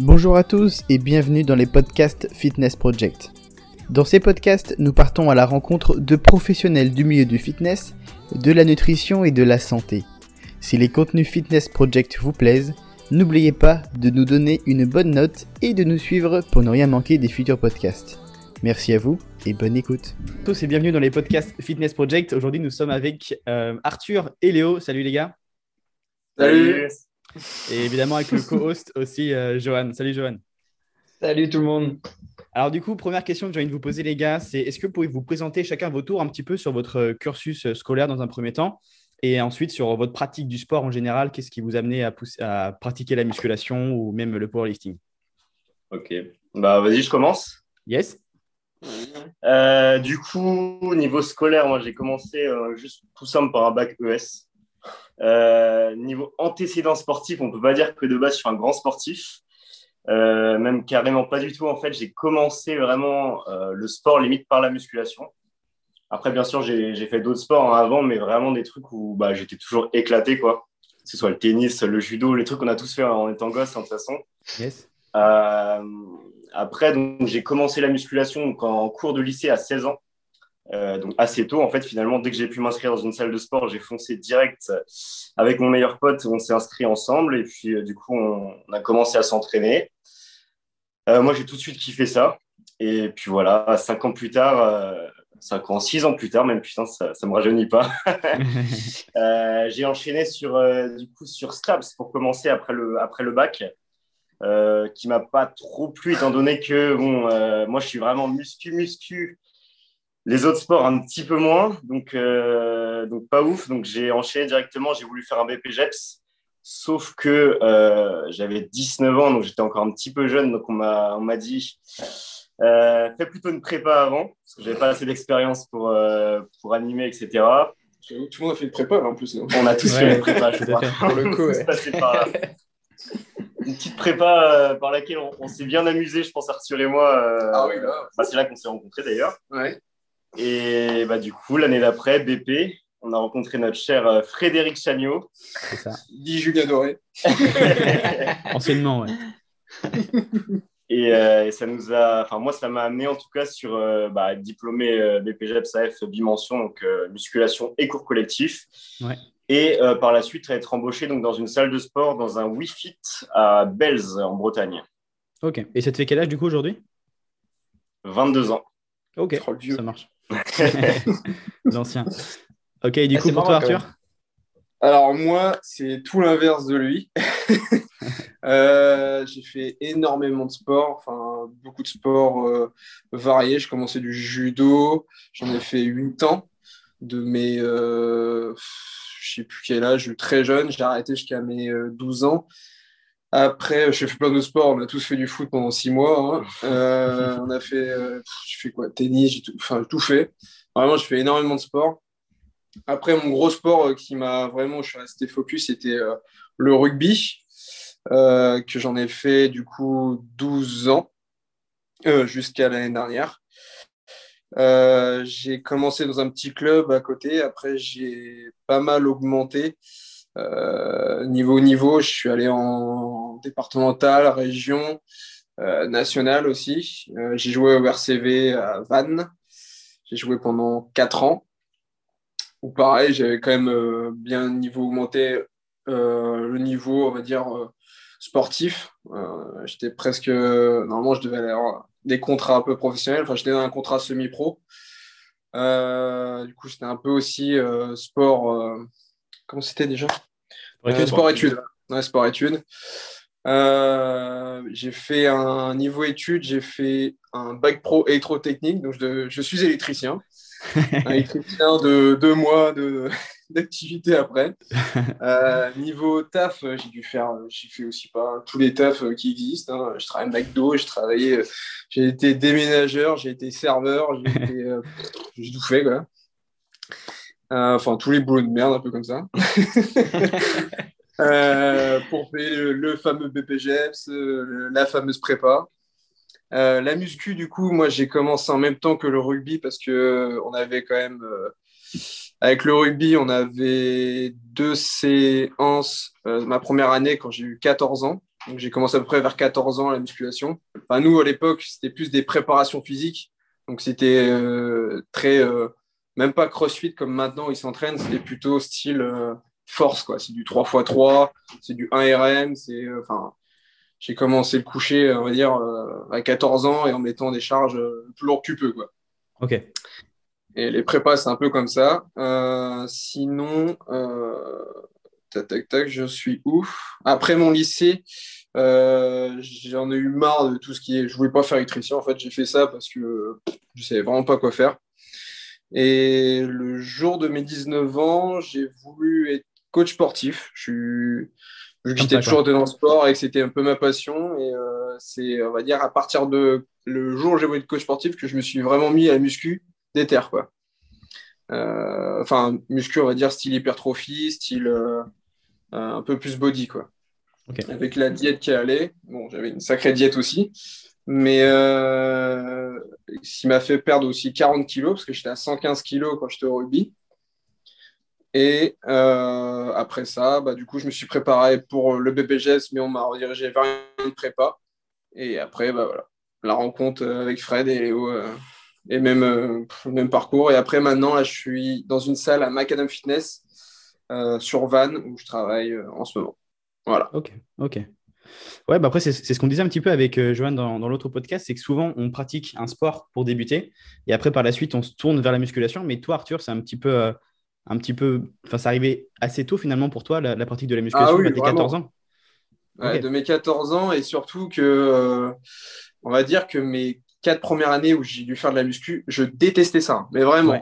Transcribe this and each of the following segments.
Bonjour à tous et bienvenue dans les podcasts Fitness Project. Dans ces podcasts, nous partons à la rencontre de professionnels du milieu du fitness, de la nutrition et de la santé. Si les contenus Fitness Project vous plaisent, n'oubliez pas de nous donner une bonne note et de nous suivre pour ne rien manquer des futurs podcasts. Merci à vous et bonne écoute. Tous et bienvenue dans les podcasts Fitness Project. Aujourd'hui, nous sommes avec euh, Arthur et Léo. Salut les gars. Salut. Et évidemment avec le co-host aussi, euh, Johan. Salut Johan. Salut tout le monde. Alors du coup, première question que j'ai envie de vous poser les gars, c'est est-ce que vous pouvez vous présenter chacun vos tours un petit peu sur votre cursus scolaire dans un premier temps? Et ensuite sur votre pratique du sport en général, qu'est-ce qui vous a amené à, pousser, à pratiquer la musculation ou même le powerlifting? Ok, bah vas-y, je commence. Yes. Euh, du coup, au niveau scolaire, moi j'ai commencé euh, juste tout simple par un bac ES. Euh, niveau antécédent sportif, on peut pas dire que de base je suis un grand sportif, même carrément pas du tout. En fait, j'ai commencé vraiment le sport limite par la musculation. Après, bien sûr, j'ai fait d'autres sports hein, avant, mais vraiment des trucs où bah, j'étais toujours éclaté, quoi. Que ce soit le tennis, le judo, les trucs qu'on a tous fait en étant gosse, hein, de toute façon. Yes. Après, j'ai commencé la musculation en cours de lycée à 16 ans. Euh, donc assez tôt, en fait, finalement, dès que j'ai pu m'inscrire dans une salle de sport, j'ai foncé direct avec mon meilleur pote. On s'est inscrit ensemble et puis euh, du coup, on, a commencé à s'entraîner. Euh, moi, j'ai tout de suite kiffé ça. Et puis voilà, cinq ans plus tard, cinq ans, six ans plus tard, même putain, ça, ne me rajeunit pas. j'ai enchaîné sur du coup sur Straps pour commencer après le après le bac. Qui m'a pas trop plu étant donné que bon, moi je suis vraiment muscu muscu, les autres sports un petit peu moins, donc euh, donc pas ouf. Donc j'ai enchaîné directement, j'ai voulu faire un BPGEPS, sauf que j'avais 19 ans, donc j'étais encore un petit peu jeune, donc on m'a on m'a dit fais plutôt une prépa avant, parce que j'avais pas assez d'expérience pour pour animer, etc. Tout le monde a fait une prépa en plus. On a tous fait une prépa, je crois. Pour le coup, ouais une petite prépa euh, par laquelle on, s'est bien amusé, je pense, Arthur et moi. Euh, ah oui, là. Bah, c'est là qu'on s'est rencontrés d'ailleurs. Ouais. Et bah, du coup, l'année d'après, BP, on a rencontré notre cher euh, Frédéric Chagnot. C'est ça. Dit Julien Doré. Anciennement, ouais. Et, ça nous a, enfin moi ça m'a amené en tout cas sur bah, diplômé BPGEP SAF bimension donc musculation et cours collectif. Ouais et euh, par la suite être embauché donc, dans une salle de sport dans un Wi-Fit à Belz en Bretagne. Ok. Et ça te fait quel âge du coup aujourd'hui? 22 ans. Ok, ça marche. Anciens. Ok, du ah, coup pour toi Arthur Alors moi, c'est tout l'inverse de lui. Euh, j'ai fait énormément de sport, enfin beaucoup de sports euh, variés. J'ai commencé du judo, j'en ai fait 8 ans de mes je sais plus quel âge, très jeune, j'ai arrêté jusqu'à mes 12 euh, ans. Après, j'ai fait plein de sports. On a tous fait du foot pendant six mois. Hein. Euh, on a fait, euh, je fais quoi, tennis, j'ai tout, enfin, tout fait. Vraiment, je fais énormément de sport. Après, mon gros sport qui m'a vraiment, je suis resté focus, c'était le rugby, que j'en ai fait du coup 12 ans jusqu'à l'année dernière. Euh, j'ai commencé dans un petit club à côté. Après, j'ai pas mal augmenté. Euh, niveau niveau, je suis allé en départemental, région, euh, nationale aussi. Euh, j'ai joué au RCV à Vannes. J'ai joué pendant 4 ans. Ou pareil, j'avais quand même bien niveau augmenté le niveau, on va dire, sportif. J'étais presque. Normalement, je devais aller des contrats un peu professionnels. Enfin, j'étais dans un contrat semi-pro. Du coup, c'était un peu aussi sport. Euh, comment c'était déjà Sport-études. Ouais, sport-études. j'ai fait un niveau études, j'ai fait un bac pro électrotechnique, donc je, je suis électricien. un électricien de deux mois de, d'activité après. Euh, niveau taf, euh, j'ai dû faire, euh, j'ai fait aussi pas tous les tafs qui existent. Hein. Je travaille à McDo, j'ai travaillé, j'ai été déménageur, j'ai été serveur, j'ai tout fait quoi. Enfin, tous les boulots de merde, un peu comme ça. pour payer le, fameux BPGEPS, la fameuse prépa. la muscu, du coup, moi j'ai commencé en même temps que le rugby parce que on avait quand même avec le rugby, on avait deux séances euh, ma première année quand j'ai eu 14 ans. Donc, j'ai commencé à peu près vers 14 ans la musculation. Enfin, nous, à l'époque, c'était plus des préparations physiques. Donc, c'était euh, très, euh, même pas crossfit comme maintenant ils s'entraînent, c'était plutôt style euh, force, quoi. C'est du 3x3, c'est du 1RM, c'est, enfin, j'ai commencé le coucher, on va dire, à 14 ans et en mettant des charges plus lourdes que tu peux, quoi. Ok. Et les prépas, c'est un peu comme ça. sinon, tac, tac, tac, je suis ouf. Après mon lycée, euh, j'en ai eu marre de tout ce qui est. Je voulais pas faire électricien. En fait, j'ai fait ça parce que je savais vraiment pas quoi faire. Et le jour de mes 19 ans, j'ai voulu être coach sportif. Je suis j'étais toujours dans le sport et que c'était un peu ma passion. Et euh, c'est, on va dire, à partir de le jour où j'ai voulu être coach sportif que je me suis vraiment mis à la muscu d'éther, quoi. Euh, enfin, muscu, on va dire, style hypertrophie, style un peu plus body, quoi. Avec la diète qui allait. Bon, j'avais une sacrée diète aussi. Mais euh, ce m'a fait perdre aussi 40 kilos, parce que j'étais à 115 kilos quand j'étais au rugby. Et euh, après ça, bah, du coup, je me suis préparé pour le BPGS, mais on m'a redirigé vers une prépa. Et après, bah, voilà, la rencontre avec Fred et Léo, euh, et même même parcours. Et après, maintenant, je suis dans une salle à Macadam Fitness sur Vannes, où je travaille en ce moment. Voilà. Ok, ok. Ouais, bah après, c'est ce qu'on disait un petit peu avec euh, Johan dans, dans l'autre podcast, c'est que souvent, on pratique un sport pour débuter, et après, par la suite, on se tourne vers la musculation. Mais toi, Arthur, c'est un petit peu, euh, un petit peu, enfin, ça arrivait assez tôt finalement pour toi, la, pratique de la musculation, ah oui, 14 ans? Ouais, De mes 14 ans, et surtout que, euh, on va dire que mes quatre premières années où j'ai dû faire de la muscu, je détestais ça, mais vraiment.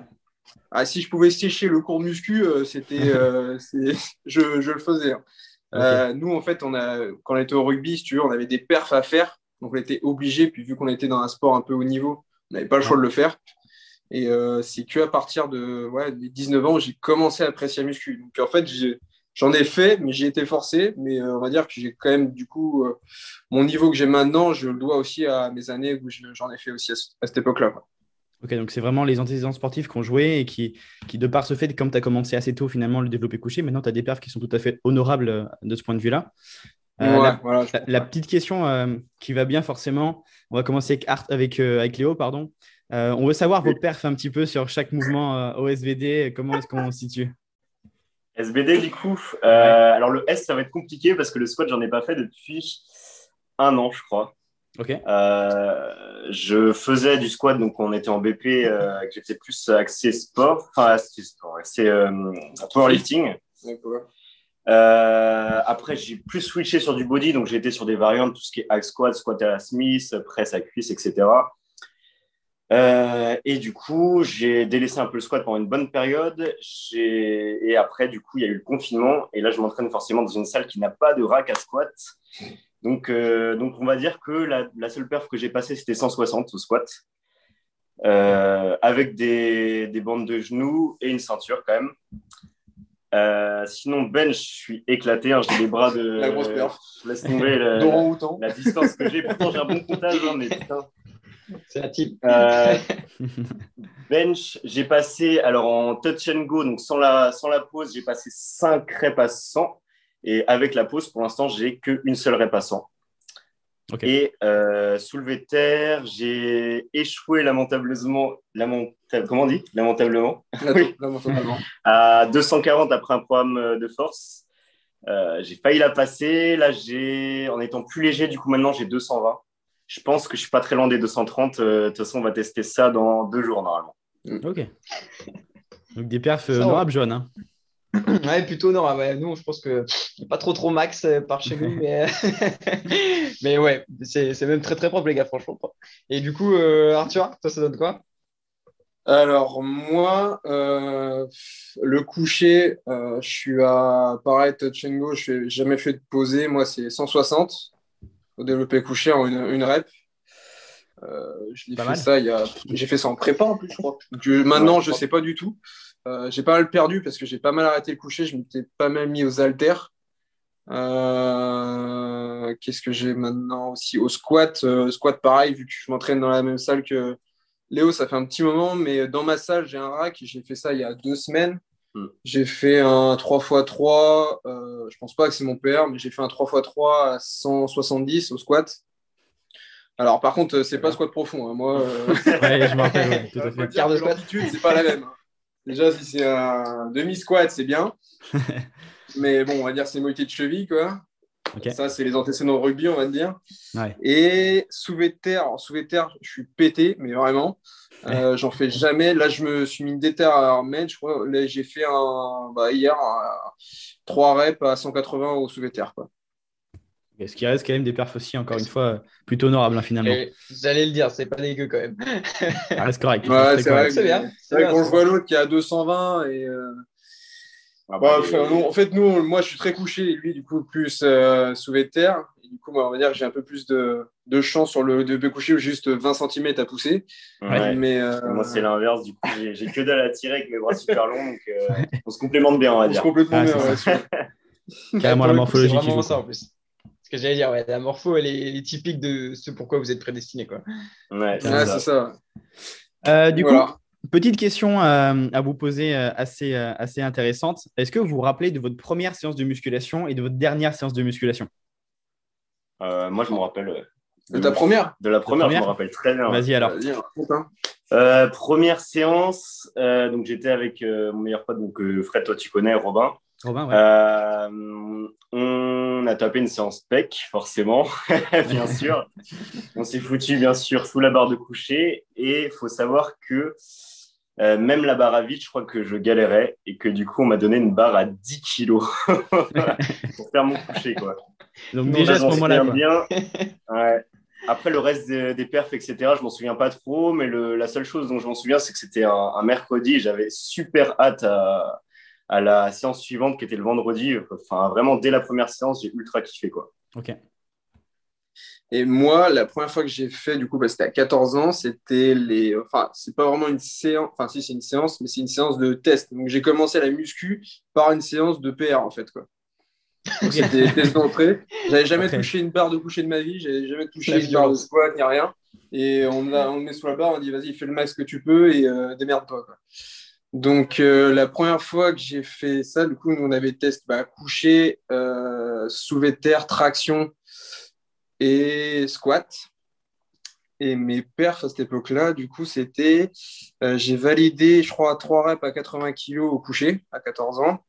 Ah, si je pouvais sécher le cours de muscu, c'était, je, je, le faisais. Euh, nous, en fait, on a, quand on était au rugby, si tu veux, on avait des perfs à faire. Donc, on était obligé. Puis, vu qu'on était dans un sport un peu haut niveau, on n'avait pas le choix de le faire. Et euh, c'est qu'à partir de ouais, 19 ans, j'ai commencé à apprécier la muscu. Donc, en fait, j'en ai, fait, mais j'ai été forcé. Mais euh, on va dire que j'ai quand même, du coup, mon niveau que j'ai maintenant, je le dois aussi à mes années où j'en ai fait aussi à, cette époque-là. Ok, donc c'est vraiment les antécédents sportifs qui ont joué et qui, qui de par ce fait, comme tu as commencé assez tôt finalement le développer couché, maintenant tu as des perfs qui sont tout à fait honorables euh, de ce point de vue-là. Euh, la, petite question euh, qui va bien forcément, on va commencer avec, Art, avec, avec Léo, pardon. on veut savoir vos perfs un petit peu sur chaque mouvement au SVD, comment est-ce qu'on se situe? SVD du coup, alors le S ça va être compliqué parce que le squat j'en ai pas fait depuis un an je crois. Ok. Euh, je faisais du squat, donc on était en BP, euh, j'étais plus axé sport, enfin axé sport, axé euh, powerlifting. Euh, après, j'ai plus switché sur du body, donc j'ai été sur des variantes, tout ce qui est hack squat, squat à la Smith, presse à cuisse, etc. Euh, et du coup, j'ai délaissé un peu le squat pendant une bonne période. Et après, du coup, il y a eu le confinement. Et là, je m'entraîne forcément dans une salle qui n'a pas de rack à squat. Donc, euh, donc, on va dire que la, seule perf que j'ai passée, c'était 160 au squat, euh, avec des, des, bandes de genoux et une ceinture quand même. Euh, sinon, bench, je suis éclaté. Hein, j'ai les bras de. La grosse perf. Je laisse tomber la, la, distance que j'ai. Pourtant, j'ai un bon comptage, hein, mais putain. C'est la type. bench, j'ai passé, alors en touch and go, donc sans la, sans la pause, j'ai passé 5 reps à 100. Et avec la pause, pour l'instant, j'ai qu'une seule répassant. Et euh, soulevé de terre, j'ai échoué lamentablement, comment on dit? Lamentablement, oui. lamentablement. à 240 après un programme de force. Euh, j'ai failli la passer. Là, j'ai, en étant plus léger, du coup, maintenant, j'ai 220. Je pense que je suis pas très loin des 230. Euh, de toute façon, on va tester ça dans deux jours, normalement. Ok. Donc, des perfs honorables, John. Hein. ouais, plutôt non. nous, je pense que pas trop trop max euh, par chez nous, mais, mais ouais, c'est même très très propre, les gars, franchement. Et du coup, euh, Arthur, toi, ça donne quoi? Alors, moi, euh, le coucher, je suis à pareil, touch and go, je n'ai jamais fait de poser. Moi, c'est 160 au développé couché en une, rep. je fait ça il y a... J'ai fait ça en prépa en plus, je crois. maintenant, je ne sais pas du tout. Euh, j'ai pas mal perdu parce que j'ai pas mal arrêté le coucher. Je m'étais pas mal mis aux haltères. Euh, qu'est-ce que j'ai maintenant aussi? Au squat. Euh, squat, pareil, vu que je m'entraîne dans la même salle que Léo, ça fait un petit moment. Mais dans ma salle, j'ai un rack. J'ai fait ça il y a deux semaines. Hmm. J'ai fait un 3x3, euh, je pense pas que c'est mon père, mais j'ai fait un 3x3 à 170 au squat. Alors, par contre, c'est pas squat profond. hein. Moi, euh, Ouais, je me rappelle, ouais, tout à fait. l'amplitude, c'est pas la même. Déjà, si c'est un demi-squat, c'est bien. Mais bon, on va dire que c'est moitié de cheville, quoi. Ça, c'est les antécédents de rugby, on va dire. Ouais. Et soulevé de terre, alors soulevé de terre, je suis pété, mais vraiment. Euh, J'en fais jamais. Là, je me suis mis une déterre à remettre. Je crois là, j'ai fait un, bah, hier un- trois reps à 180 au soulevé de terre. Quoi. Ce qui reste quand même des perfs aussi, encore une fois, plutôt honorables hein, finalement. J'allais le dire, c'est pas dégueu quand même. Ça reste correct. Ouais, c'est correct. vrai. C'est bien. C'est vrai, vois bien. l'autre qui est à 220 et. euh, Ah, bah, bah, enfin, en fait, nous, moi, je suis très couché et lui, du coup, plus euh, soulevé de terre. Et du coup, bah, on va dire que j'ai un peu plus de, de champ sur le de coucher, juste 20 cm à pousser. ouais. Mais, euh, Moi, c'est l'inverse. Du coup, j'ai que dalle à tirer avec mes bras super longs. Donc, euh, on se complémente bien, on va on se dire. complètement Ah, bien. ouais. Carrément la morphologie C'est vraiment ça en plus. Que j'allais dire, ouais, la morpho, elle est, elle est typique de ce pourquoi vous êtes prédestiné. Quoi. Ouais, c'est Ouais, ça. Euh, du Voilà. coup, petite question euh, à vous poser euh, assez, euh, assez intéressante. Est-ce que vous vous rappelez de votre première séance de musculation et de votre dernière séance de musculation? Euh, moi, je me rappelle. De ta première? De la première, première je me rappelle très bien. Vas-y alors. Hein. Euh, première séance, euh, donc j'étais avec euh, mon meilleur pote, donc euh, Fred, toi tu connais, Robin. Robin, ouais. Euh, on a tapé une séance PEC, forcément, bien sûr. On s'est foutu, bien sûr, sous la barre de coucher. Et il faut savoir que euh, même la barre à vide, je crois que je galérais et que du coup, on m'a donné une barre à 10 kilos pour faire mon coucher. Quoi. Donc déjà à ce m'en moment-là, bien. Ouais. Après, le reste des, des perfs, etc., je m'en souviens pas trop, mais le- la seule chose dont je m'en souviens, c'est que c'était un, un mercredi j'avais super hâte à, à la séance suivante qui était le vendredi. Enfin, vraiment, dès la première séance, j'ai ultra kiffé. Quoi. Ok. Et moi, la première fois que j'ai fait, du coup, bah, c'était à 14 ans, c'était les. Enfin, c'est pas vraiment une séance, enfin, si, c'est une séance, mais c'est une séance de test. Donc, j'ai commencé la muscu par une séance de PR, en fait, quoi. Donc, c'était des tests d'entrée. J'avais jamais touché une barre de coucher de ma vie, j'avais jamais touché une barre de squat, ni rien. Et on, a, on me met sous la barre, on dit, vas-y, fais le max que tu peux et euh, démerde-toi, quoi. Donc, euh, la première fois que j'ai fait ça, du coup, nous, on avait test bah, coucher, euh, soulevé de terre, traction et squat. Et mes perfs à cette époque-là, du coup, c'était, euh, j'ai validé, je crois, 3 reps à 80 kg au coucher à 14 ans.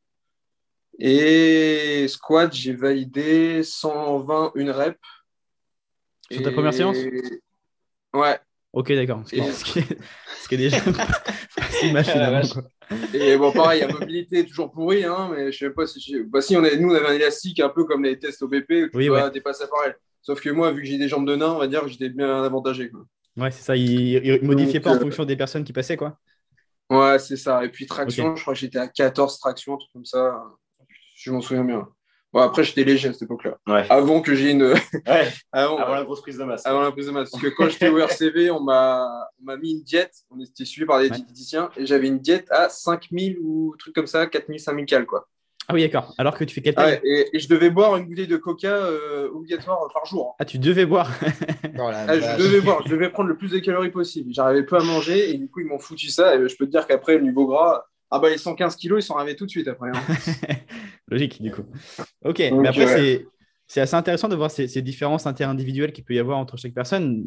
Et squat, j'ai validé 120 une rep. Sur ta première séance? Ouais. Ok, d'accord. Ce qui, est, déjà. Et bon, pareil, la mobilité est toujours pourrie, hein, mais je sais pas si. Bah, si, on a... nous, on avait un élastique un peu comme les tests au BP où tu Oui, dois ouais. dépasser par elle. Sauf que moi, vu que j'ai des jambes de nain, on va dire que j'étais bien avantagé. Quoi. Ouais, c'est ça. Il, il modifiait Donc, pas en euh, fonction des personnes qui passaient, quoi. Ouais, c'est ça. Et puis traction, je crois que j'étais à 14 tractions, un truc comme ça. Je m'en souviens bien. Bon, après, j'étais léger à cette époque-là. Ouais. Avant que j'ai une. Ouais, Avant, avant la grosse prise de masse. avant la prise de masse. Parce que quand j'étais au RCV, on m'a mis une diète. On était suivi par des Ouais. diététiciens. Et j'avais une diète à 5000 ou truc comme ça, 4000, 5000 cal, quoi. Ah oui, d'accord. Alors que tu fais quelle Ah taille? Ouais, et, et je devais boire une bouteille de coca euh, obligatoire par jour. Ah, tu devais boire. Oh Ah, je devais boire, je devais prendre le plus de calories possible. J'arrivais pas à manger et du coup ils m'ont foutu ça. Et je peux te dire qu'après le niveau gras, ah bah les 115 kilos ils sont arrivés tout de suite après. hein. Logique, du coup. Ok, Donc, mais après, ouais. c'est. C'est assez intéressant de voir ces, ces différences interindividuelles qu'il peut y avoir entre chaque personne.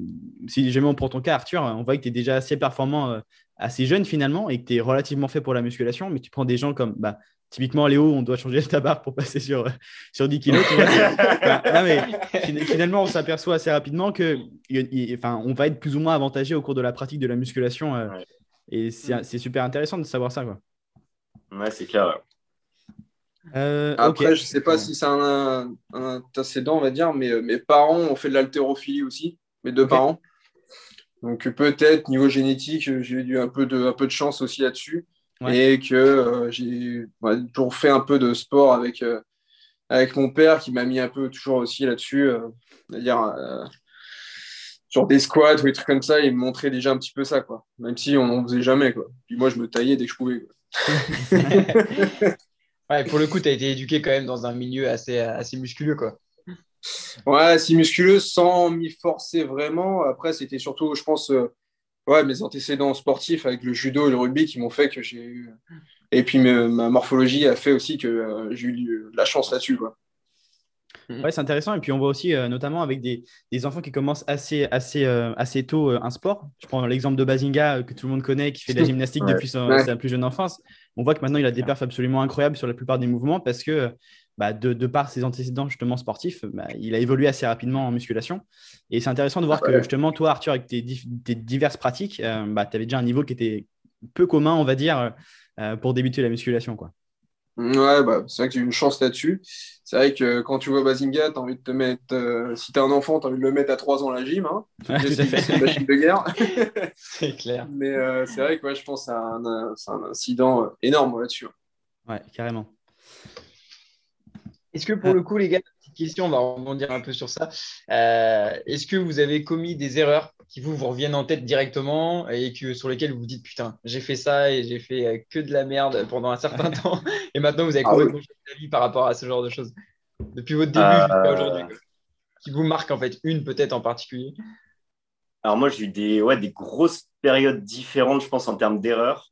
Si jamais on prend ton cas, Arthur, on voit que tu es déjà assez performant, euh, assez jeune finalement, et que tu es relativement fait pour la musculation, mais tu prends des gens comme, bah, typiquement Léo, on doit changer ta barre pour passer sur, euh, sur 10 kilos. tu vois. Enfin, non, mais fin- finalement, on s'aperçoit assez rapidement que il- il- enfin, on va être plus ou moins avantagé au cours de la pratique de la musculation. euh, Ouais. Et c'est c'est super intéressant de savoir ça. Quoi. Ouais, c'est clair. Euh, Après, je sais pas si c'est un, un antécédent, on va dire, mais euh, mes parents ont fait de l'haltérophilie aussi, mes deux parents. Donc peut-être niveau génétique, euh, j'ai eu un peu de, un peu de chance aussi là-dessus. Ouais. Et que euh, j'ai toujours fait un peu de sport avec, euh, avec mon père qui m'a mis un peu toujours aussi là-dessus. euh, c'est-à-dire euh, sur des squats ou des trucs comme ça, il me montrait déjà un petit peu ça, quoi. Même si on n'en faisait jamais, quoi. Puis moi, je me taillais dès que je pouvais. quoi. Ouais, pour le coup, tu as été éduqué quand même dans un milieu assez, assez musculeux. Quoi. Ouais, si musculeux sans m'y forcer vraiment. Après, c'était surtout, je pense, euh, ouais, mes antécédents sportifs avec le judo et le rugby qui m'ont fait que j'ai eu Et puis ma morphologie a fait aussi que j'ai eu de la chance là-dessus. Quoi. Mhm. Ouais, c'est intéressant. Et puis, on voit aussi, euh, notamment avec des, des, enfants qui commencent assez, assez, euh, assez tôt euh, un sport. Je prends l'exemple de Bazinga, que tout le monde connaît, qui fait de la gymnastique depuis sa plus jeune enfance. On voit que maintenant, il a des perfs absolument incroyables sur la plupart des mouvements parce que, bah, de, de, par ses antécédents justement sportifs, bah, il a évolué assez rapidement en musculation. Et c'est intéressant de voir que, justement, toi, Arthur, avec tes, tes diverses pratiques, bah, tu avais déjà un niveau qui était peu commun, on va dire, pour débuter la musculation. Quoi. Ouais, bah, c'est vrai que j'ai eu une chance là-dessus. C'est vrai que quand tu vois Bazinga, tu as envie de te mettre. Euh, si tu as un enfant, tu as envie de le mettre à 3 ans à la gym. Hein. c'est une machine de guerre. c'est clair. Mais euh, c'est vrai que je pense que c'est un, un, incident euh, énorme là-dessus. Ouais, carrément. Est-ce que pour le coup, les gars, petite question, on va rebondir un peu sur ça. Est-ce que vous avez commis des erreurs qui vous, vous reviennent en tête directement et que, sur lesquels vous vous dites putain, j'ai fait ça et j'ai fait euh, que de la merde pendant un certain temps. Et maintenant vous avez ah complètement changé d'avis par rapport à ce genre de choses. Depuis votre début jusqu'à aujourd'hui qui vous marque en fait une peut-être en particulier. Alors moi j'ai eu des, ouais, des grosses périodes différentes je pense en termes d'erreurs.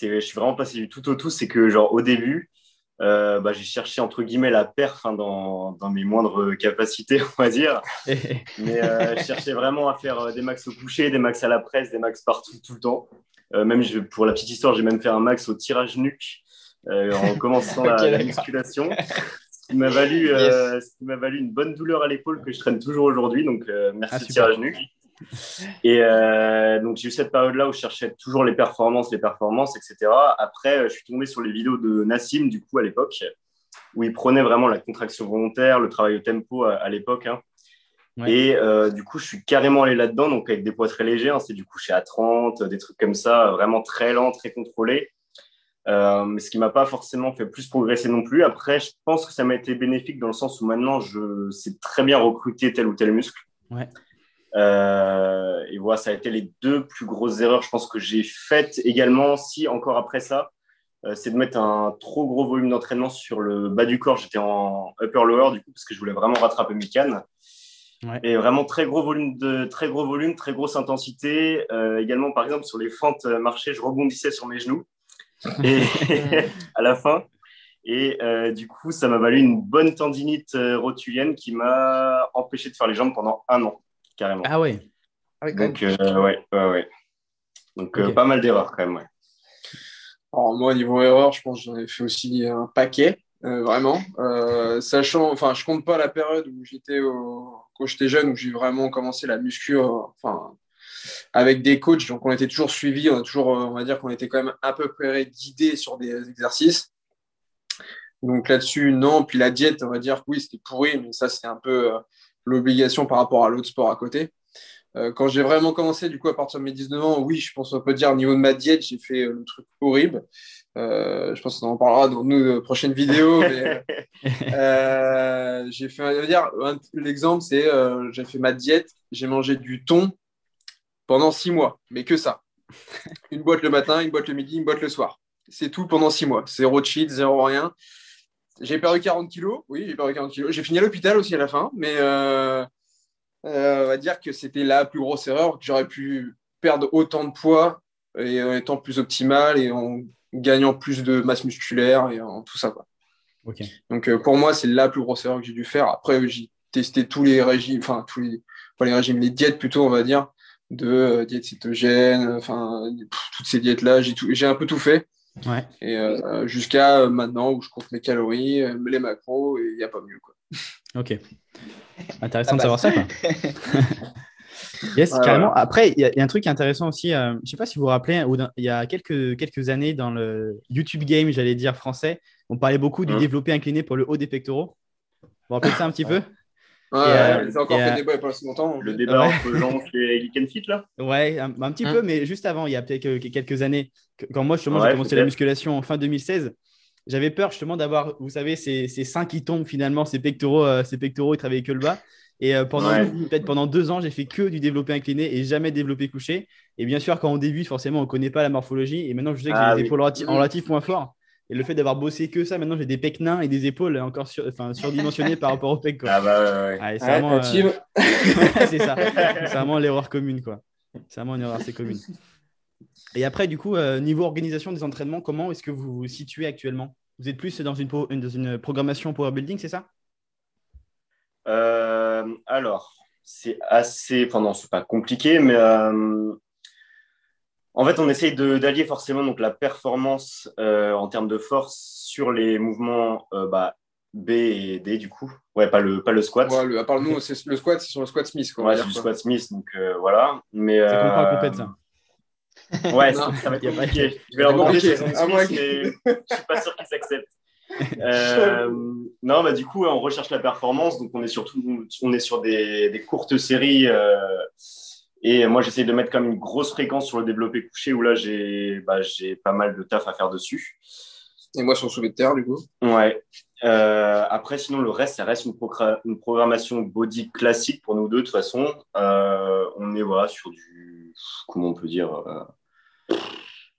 Je suis vraiment passé du tout au tout, c'est que genre au début, euh, bah, j'ai cherché entre guillemets la perf hein, dans, dans, mes moindres capacités, on va dire. Mais euh, je cherchais vraiment à faire euh, des max au coucher, des max à la presse, des max partout, tout le temps. même je, pour la petite histoire, j'ai même fait un max au tirage nuque en commençant la, musculation. Ce qui m'a valu, valu, une bonne douleur à l'épaule que je traîne toujours aujourd'hui. Donc, merci ah, tirage nuque. Et euh, donc, j'ai eu cette période-là où je cherchais toujours les performances, les performances, etc. Après, je suis tombé sur les vidéos de Nassim, du coup, à l'époque, où il prenait vraiment la contraction volontaire, le travail au tempo à, l'époque. Hein. Et euh, du coup, je suis carrément allé là-dedans, donc avec des poids très légers. Hein. c'est du coucher à 30, des trucs comme ça, vraiment très lent, très contrôlé. Euh, mais ce qui m'a pas forcément fait plus progresser non plus. Après, je pense que ça m'a été bénéfique dans le sens où maintenant, je sais très bien recruter tel ou tel muscle. Ouais. Euh, et voilà, ça a été les deux plus grosses erreurs, je pense, que j'ai faites également. Si encore après ça, euh, c'est de mettre un trop gros volume d'entraînement sur le bas du corps. J'étais en upper-lower, du coup, parce que je voulais vraiment rattraper mes cannes. Et vraiment très gros volume, de, très gros volume, très grosse intensité. Euh, également, par exemple, sur les fentes marchées, je rebondissais sur mes genoux et à la fin. Et du coup, ça m'a valu une bonne tendinite rotulienne qui m'a empêché de faire les jambes pendant un an carrément. Ah ouais. Ah Donc, euh, ouais, ouais, ouais. Donc, euh, pas mal d'erreurs quand même, ouais. Alors, moi, niveau erreur, je pense que j'en ai fait aussi un paquet, euh, vraiment. sachant, enfin, je compte pas la période où j'étais quand j'étais jeune, où j'ai vraiment commencé la muscu, enfin, avec des coachs. Donc, on était toujours suivis, on a toujours, on va dire qu'on était quand même à peu près guidés sur des exercices. Donc là-dessus, non. Puis la diète, on va dire que oui, c'était pourri, mais ça, c'était un peu l'obligation par rapport à l'autre sport à côté. Euh, quand j'ai vraiment commencé, du coup, à partir de mes 19 ans, oui, je pense qu'on peut dire au niveau de ma diète, j'ai fait euh, le truc horrible. Euh, je pense qu'on en parlera dans nos prochaines vidéos. Mais, j'ai fait, dire, l'exemple, c'est j'ai fait ma diète, j'ai mangé du thon pendant six mois, mais que ça. Une boîte le matin, une boîte le midi, une boîte le soir. C'est tout pendant six mois. Zéro cheat, zéro rien. J'ai perdu 40 kilos. Oui, j'ai perdu 40 kilos. J'ai fini à l'hôpital aussi à la fin. Mais euh, euh, on va dire que c'était la plus grosse erreur, que j'aurais pu perdre autant de poids et en étant plus optimal et en gagnant plus de masse musculaire et en tout ça. Quoi. Donc euh, pour moi, c'est la plus grosse erreur que j'ai dû faire. Après, j'ai testé tous les régimes, enfin tous les, pas les régimes, les diètes plutôt, on va dire, de diète cétogène, enfin toutes ces diètes-là, j'ai un peu tout fait. Et euh, jusqu'à maintenant où je compte mes calories, euh, les macros, et il n'y a pas mieux. Quoi. Ok. Intéressant de savoir ça. Quoi. yes, carrément. Après, il y, a un truc intéressant aussi. Euh, je ne sais pas si vous vous rappelez, il y a quelques, quelques années dans le YouTube game, j'allais dire français, on parlait beaucoup du développé incliné pour le haut des pectoraux. Vous vous rappelez ça un petit peu? Ouais, euh, encore fait débat il n'y a pas si longtemps. Le débat entre Jean et Geek Fit, là? Ouais, un, petit hein peu, mais juste avant, il y a peut-être quelques années, quand moi, justement, j'ai commencé la musculation en fin 2016, j'avais peur justement d'avoir, vous savez, ces, ces, seins qui tombent finalement, ces pectoraux, euh, ces pectoraux, ils travaillaient que le bas. Et euh, pendant peut-être pendant deux ans, j'ai fait que du développé incliné et jamais développé couché. Et bien sûr, quand on débute, forcément, on ne connaît pas la morphologie. Et maintenant, je sais que j'ai ah des épaules en relatif point fort. Et le fait d'avoir bossé que ça, maintenant j'ai des pecs nains et des épaules encore sur, enfin, surdimensionnées par rapport aux pecs. Quoi. Ah bah ouais, ouais. c'est vraiment, euh, c'est ça. C'est vraiment l'erreur commune. quoi. C'est vraiment une erreur assez commune. Et après, du coup, euh, niveau organisation des entraînements, comment est-ce que vous vous situez actuellement? Vous êtes plus dans une, dans une programmation Power Building, c'est ça? Alors, c'est assez. Enfin, non, c'est pas compliqué, mais en fait, on essaye d'allier forcément donc, la performance en termes de force sur les mouvements bah, B et D du coup. Ouais, pas le, pas le squat. Ouais, le, à part nous, le squat, c'est sur le squat Smith. Quoi, ouais, c'est le squat Smith, donc euh, voilà. Mais, c'est euh... pas compète ça. Ouais, ça, ça, va être compliqué. Je vais leur demander Smith, ah, mais je suis pas sûr qu'ils s'acceptent. euh, non, bah, du coup, on recherche la performance, donc on est surtout on est sur des, des courtes séries. Euh, et moi, j'essaye de mettre comme une grosse fréquence sur le développé couché où là, j'ai bah, pas mal de taf à faire dessus. Et moi, sur le soulevé de terre, du coup. Ouais. Euh, après, sinon, le reste, ça reste une, une, programmation body classique pour nous deux, de toute façon. Euh, on est voilà, sur du. Comment on peut dire euh...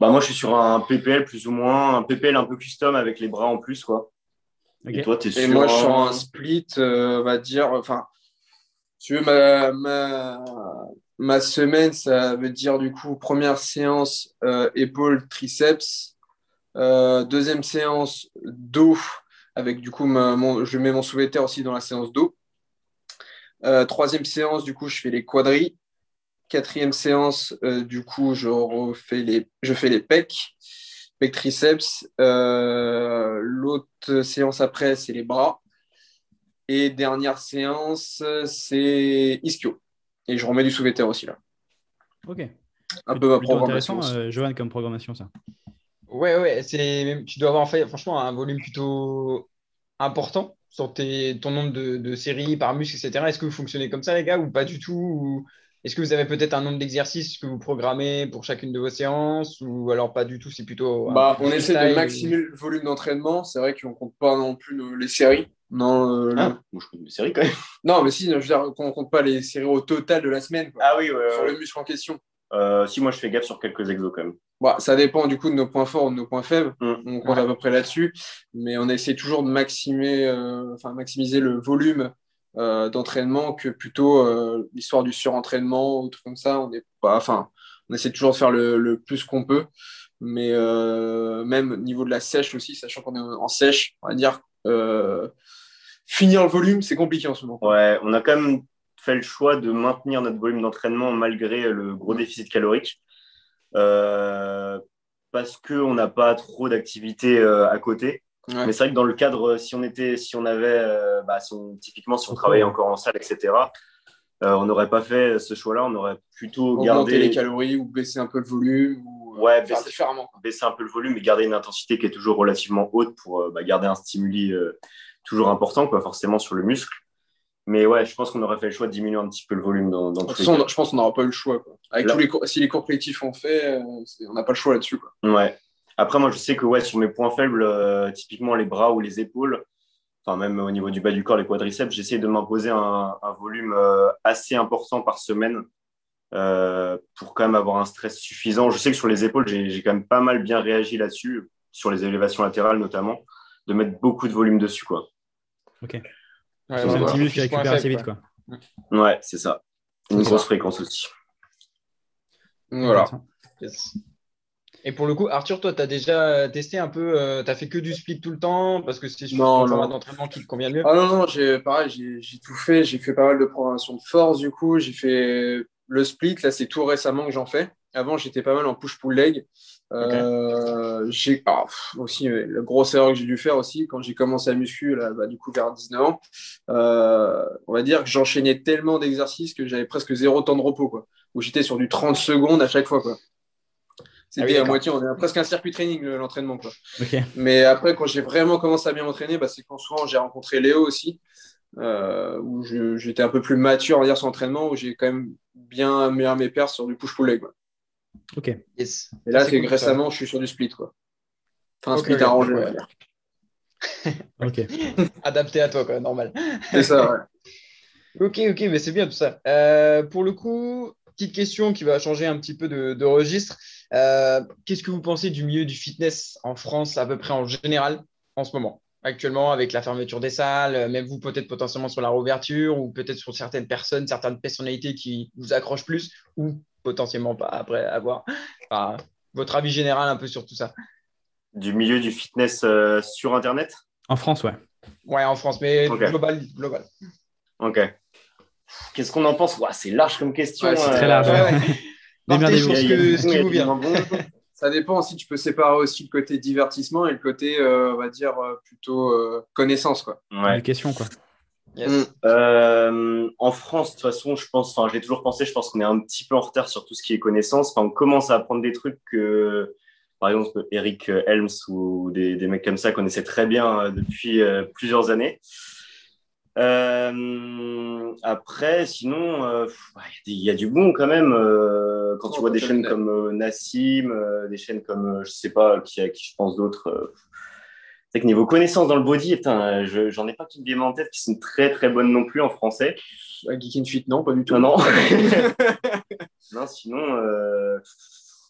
bah, Moi, je suis sur un PPL plus ou moins, un PPL un peu custom avec les bras en plus. Quoi. Okay. Et toi, tu es sur. Et moi, je suis sur un split, euh, on va dire. Enfin, tu veux, ma, ma, ma, semaine, ça veut dire du coup, première séance euh, épaule, triceps. deuxième séance, dos avec du coup, je mets mon sous-terre aussi dans la séance d'eau. Euh, troisième séance, du coup, je fais les quadris. Quatrième séance, euh, du coup, je refais les, je fais les pecs, pecs triceps. Euh, l'autre séance après, c'est les bras. Et dernière séance, c'est ischio. Et je remets du sous aussi là. Ok. Un peu ma programmation. intéressant, Johan, comme programmation, ça. Ouais, ouais, c'est, tu dois avoir en fait, franchement un volume plutôt important sur tes, ton nombre de, séries par muscle, etc. Est-ce que vous fonctionnez comme ça, les gars, ou pas du tout Est-ce que vous avez peut-être un nombre d'exercices que vous programmez pour chacune de vos séances, ou alors pas du tout C'est plutôt. Bah, on essaie de maximiser le volume d'entraînement. C'est vrai qu'on compte pas non plus les séries. Non, euh, ah, moi je compte les séries quand même. Non, mais si, je veux dire qu'on compte pas les séries au total de la semaine. Ah oui, ouais, sur le muscle en question. Euh, si moi je fais gaffe sur quelques exos quand même. Bah, ça dépend du coup de nos points forts ou de nos points faibles. Mm. On compte à peu près là-dessus. Mais on essaie toujours de maximer, euh, enfin, maximiser le volume euh, d'entraînement que plutôt euh, l'histoire du surentraînement ou tout comme ça. On, est pas, enfin, on essaie toujours de faire le, le plus qu'on peut. Mais même au niveau de la sèche aussi, sachant qu'on est en sèche, on va dire finir le volume, c'est compliqué en ce moment. Ouais, on a quand même fait le choix de maintenir notre volume d'entraînement malgré le gros déficit calorique. Euh, parce qu'on n'a pas trop d'activités euh, à côté. Mais c'est vrai que dans le cadre, si on était, si on avait, euh, bah, typiquement, si on travaillait encore en salle, etc., on n'aurait pas fait ce choix-là. On aurait plutôt gardé les calories ou baisser un peu le volume. Ou, ouais, baisser, différemment. baisser un peu le volume et garder une intensité qui est toujours relativement haute pour bah, garder un stimuli toujours important, quoi, forcément sur le muscle. Mais ouais, je pense qu'on aurait fait le choix de diminuer un petit peu le volume dans, dans tous Je pense qu'on n'aura pas eu le choix. Avec tous les si les cours collectifs ont fait, euh, on n'a pas le choix là-dessus. Ouais. Après, moi, je sais que ouais, sur mes points faibles, euh, typiquement les bras ou les épaules, enfin même au niveau du bas du corps, les quadriceps, j'essaie de m'imposer un, un, volume euh, assez important par semaine pour quand même avoir un stress suffisant. Je sais que sur les épaules, j'ai quand même pas mal bien réagi là-dessus, sur les élévations latérales notamment, de mettre beaucoup de volume dessus. Quoi. Ok. Ouais, c'est un petit muscle qui récupère assez vite. Quoi. Ouais, c'est ça. Une grosse fréquence aussi. Voilà. Et pour le coup, Arthur, toi, tu as déjà testé un peu, euh, tu as fait que du split tout le temps parce que c'est un format d'entraînement qui te convient mieux Ah non, non, j'ai, pareil, j'ai tout fait. J'ai fait pas mal de programmation de force du coup. J'ai fait le split, là, c'est tout récemment que j'en fais. Avant, j'étais pas mal en push-pull leg. Euh, j'ai ah, aussi euh, la grosse erreur que j'ai dû faire aussi quand j'ai commencé à muscu là, bah, du coup vers 19 ans euh, on va dire que j'enchaînais tellement d'exercices que j'avais presque zéro temps de repos quoi où j'étais sur du 30 secondes à chaque fois quoi c'était ah à moitié on est presque un circuit training l'entraînement quoi mais après quand j'ai vraiment commencé à bien m'entraîner bah, c'est quand souvent j'ai rencontré Léo aussi où j'étais un peu plus mature on va dire sur l'entraînement où j'ai quand même bien meilleur mes pertes sur du push-pull leg quoi. Ok. Et là, c'est que récemment, je suis sur du split. Quoi. Enfin, un split arrangé, on va dire. ok. Adapté à toi, quoi, normal. C'est ça, ouais. ok, ok, mais c'est bien tout ça. Euh, pour le coup, petite question qui va changer un petit peu de, registre. Euh, qu'est-ce que vous pensez du milieu du fitness en France, à peu près en général, en ce moment Actuellement, avec la fermeture des salles, même vous peut-être potentiellement sur la réouverture, ou peut-être sur certaines personnes, certaines personnalités qui vous accrochent plus, ou potentiellement pas après avoir votre avis général un peu sur tout ça? Du milieu du fitness sur Internet? En France, ouais. Ouais, en France, mais global, global. Ok. Qu'est-ce qu'on en pense? C'est large comme question. c'est très large. Ça dépend si tu peux séparer aussi le côté divertissement et le côté, euh, on va dire, euh, plutôt euh, connaissance. Quoi. Ouais. Question, quoi. Mm. en France, de toute façon, je pense, enfin, j'ai toujours pensé, je pense qu'on est un petit peu en retard sur tout ce qui est connaissance. Enfin, on commence à apprendre des trucs que, par exemple, Eric Helms ou des, des mecs comme ça connaissaient très bien depuis plusieurs années. Euh, après, sinon, euh, il y, a du bon quand même. Euh, quand tu vois des chaînes comme Nassim, des chaînes comme, je sais pas, qui, qui je pense d'autres. c'est que niveau connaissance dans le body, j'en ai pas qui me viennent en tête qui sont très très bonnes non plus en français. Geek and Fit, non, pas du tout. Non, non. non sinon,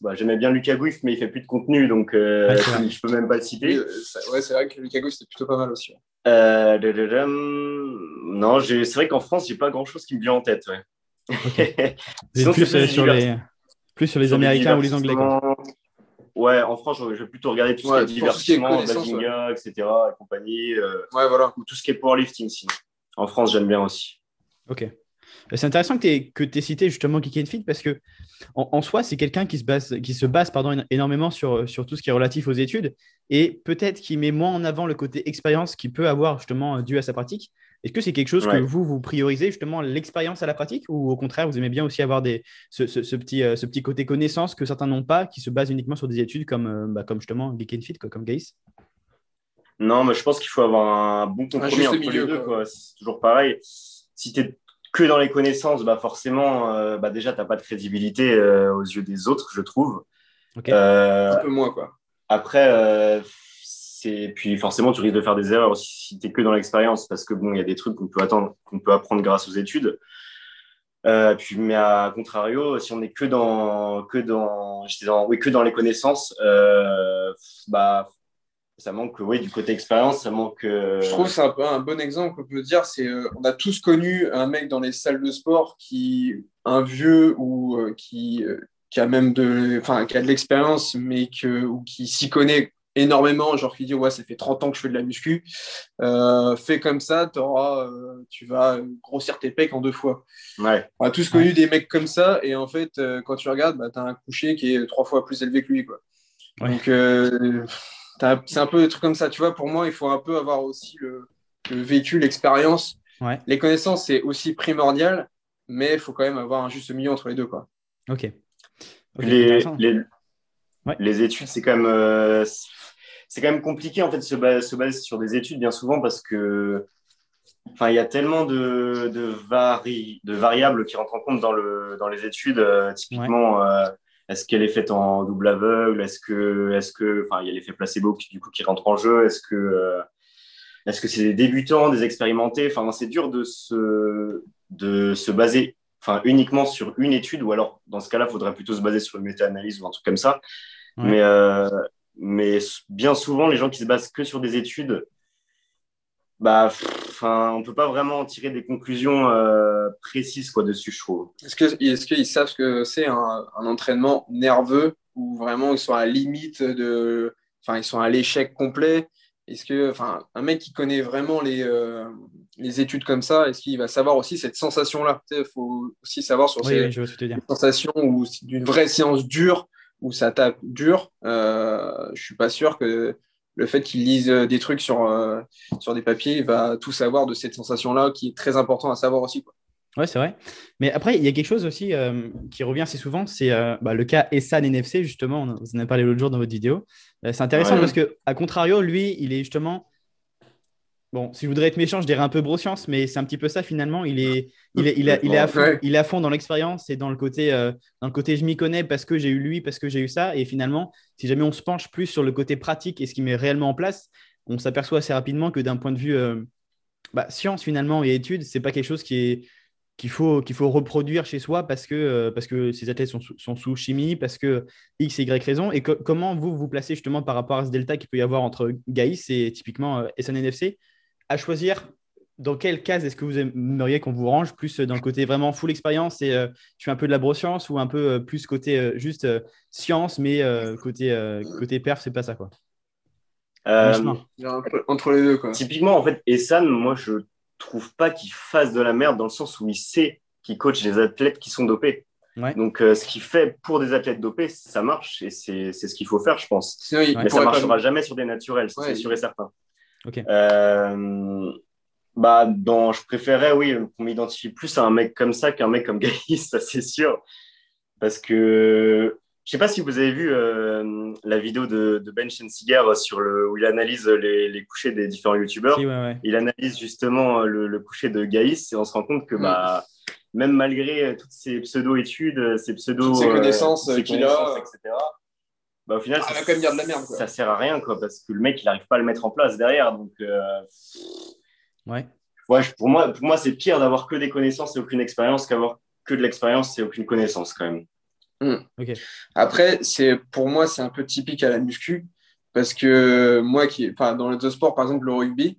bah, j'aimais bien Lucas Gouif, mais il fait plus de contenu, donc euh, je peux même pas le citer. ouais, c'est vrai que Lucas Gouif, c'était plutôt pas mal aussi. Euh, non, c'est vrai qu'en France, j'ai pas grand chose qui me vient en tête. Ouais. Sinon, plus, euh, sur les... plus sur les Américains ou les Anglais. Quoi. Ouais, en France, je vais plutôt regarder tout ce qui est divertissement, Bazinga, etc. et compagnie. ouais, voilà. Ou tout ce qui est powerlifting, sinon. En France, j'aime bien aussi. Ok. C'est intéressant que tu aies, cité justement Kick Fit parce que en, soi, c'est quelqu'un qui se base, qui se base pardon, énormément sur, sur tout ce qui est relatif aux études et peut-être qui met moins en avant le côté expérience qu'il peut avoir justement dû à sa pratique. Est-ce que c'est quelque chose que vous, vous priorisez justement l'expérience à la pratique ou au contraire, vous aimez bien aussi avoir des, ce, petit, euh, ce petit côté connaissance que certains n'ont pas, qui se base uniquement sur des études comme, euh, bah, comme justement Geek Fit, comme Gaïs? Non, mais je pense qu'il faut avoir un bon compromis entre les deux. C'est toujours pareil. Si tu es que dans les connaissances, bah forcément, euh, bah déjà, tu n'as pas de crédibilité euh, aux yeux des autres, je trouve. Euh, un peu moins, quoi. Après, c'est puis forcément, tu risques de faire des erreurs aussi si tu es que dans l'expérience, parce que bon, il y a des trucs qu'on peut attendre, qu'on peut apprendre grâce aux études. puis, mais à contrario, si on n'est que dans, que dans, dans, oui, que dans les connaissances, bah, ça manque oui, du côté expérience, ça manque. Euh, Je trouve que c'est un, peu un bon exemple qu'on peut dire. C'est euh, on a tous connu un mec dans les salles de sport qui, un vieux ou euh, qui, qui a même de, enfin, qui a de l'expérience, mais que, ou qui s'y connaît énormément, genre qui dit ouais ça fait 30 ans que je fais de la muscu, fais comme ça, auras, tu vas grossir tes pecs en deux fois. Ouais. On a tous connu des mecs comme ça et en fait quand tu regardes, bah, tu as un coucher qui est trois fois plus élevé que lui. Quoi. Donc c'est un peu des trucs comme ça. Tu vois, pour moi, il faut un peu avoir aussi le, vécu, l'expérience. Les connaissances, c'est aussi primordial, mais il faut quand même avoir un juste milieu entre les deux. Quoi. Ok. les, les, études, c'est quand même. Euh, c'est quand même compliqué en fait de se, baser, sur des études bien souvent parce que Enfin, il y a tellement de, de, de, variables qui rentrent en compte dans, le, dans les études. Euh, typiquement, euh, est-ce qu'elle est faite en double aveugle? Est-ce que, est-ce que, enfin, il y a l'effet placebo qui, du coup qui rentre en jeu? Est-ce que, euh, est-ce que c'est des débutants, des expérimentés? Enfin, c'est dur de se, de se baser, enfin, uniquement sur une étude, ou alors dans ce cas-là, il faudrait plutôt se baser sur une méta-analyse ou un truc comme ça. Mais, euh, mais bien souvent, les gens qui se basent que sur des études, bah, enfin, on peut pas vraiment tirer des conclusions euh, précises quoi dessus, je trouve. Est-ce que est-ce qu'ils savent ce que c'est un, entraînement nerveux ou vraiment ils sont à la limite de, enfin, ils sont à l'échec complet? Est-ce que, enfin, un mec qui connaît vraiment les, euh, les études comme ça, est-ce qu'il va savoir aussi cette sensation-là? Il faut aussi savoir sur ces sensations ou d'une vraie séance dure où ça tape dur. Euh, je suis pas sûr que le fait qu'il lise euh, des trucs sur, euh, sur des papiers, il va tout savoir de cette sensation-là qui est très important à savoir aussi. Quoi. Ouais, c'est vrai. Mais après, il y a quelque chose aussi euh, qui revient assez souvent, c'est bah, le cas Essan NFC, justement, vous en avez parlé l'autre jour dans votre vidéo. c'est intéressant parce que, à contrario, lui, il est justement Bon, si je voudrais être méchant, je dirais un peu broscience, mais c'est un petit peu ça finalement. Il est, il est, il, est, à, fond, il est à fond dans l'expérience et dans le côté, euh, dans le côté je m'y connais parce que j'ai eu lui, parce que j'ai eu ça. Et finalement, si jamais on se penche plus sur le côté pratique et ce qui met réellement en place, on s'aperçoit assez rapidement que d'un point de vue euh, bah, science finalement et études, c'est pas quelque chose qui est qu'il faut, qu'il faut reproduire chez soi parce que, euh, parce que ces athlètes sont, sont, sous chimie, parce que X et Y raison. Et comment vous vous placez justement par rapport à ce delta qu'il peut y avoir entre Gaïs et typiquement SNNFC à choisir dans quelle case est-ce que vous aimeriez qu'on vous range? Plus dans le côté vraiment full expérience et je fais un peu de la broscience ou un peu plus côté juste science, mais côté, côté perf, c'est pas ça quoi Entre les deux quoi. Typiquement, en fait, Essan, moi je trouve pas qu'il fasse de la merde dans le sens où il sait qu'il coach des athlètes qui sont dopés. Donc, ce qu'il fait pour des athlètes dopés, ça marche et c'est ce qu'il faut faire, je pense. Mais ça ne marchera jamais sur des naturels, c'est sûr et certain. Euh, bah, dans, je préférais, oui, qu'on m'identifie plus à un mec comme ça qu'un mec comme Gaïs, ça c'est sûr. Parce que je sais pas si vous avez vu euh, la vidéo de, Ben Schensiger sur le, où il analyse les, les couchers des différents youtubeurs. Il analyse justement le, coucher de Gaïs et on se rend compte que mm. bah, même malgré toutes ces pseudo-études, ces pseudo ces connaissances qu'il a, etc bah, au final, ah, ça, quand même dire de la merde, ça sert à rien, quoi, parce que le mec, il n'arrive pas à le mettre en place derrière. Donc, euh, ouais. ouais. Pour moi, pour moi c'est pire d'avoir que des connaissances et aucune expérience qu'avoir que de l'expérience et aucune connaissance, quand même. Hmm. Après, c'est pour moi, c'est un peu typique à la muscu, parce que moi, qui, enfin, dans le sport, par exemple, le rugby,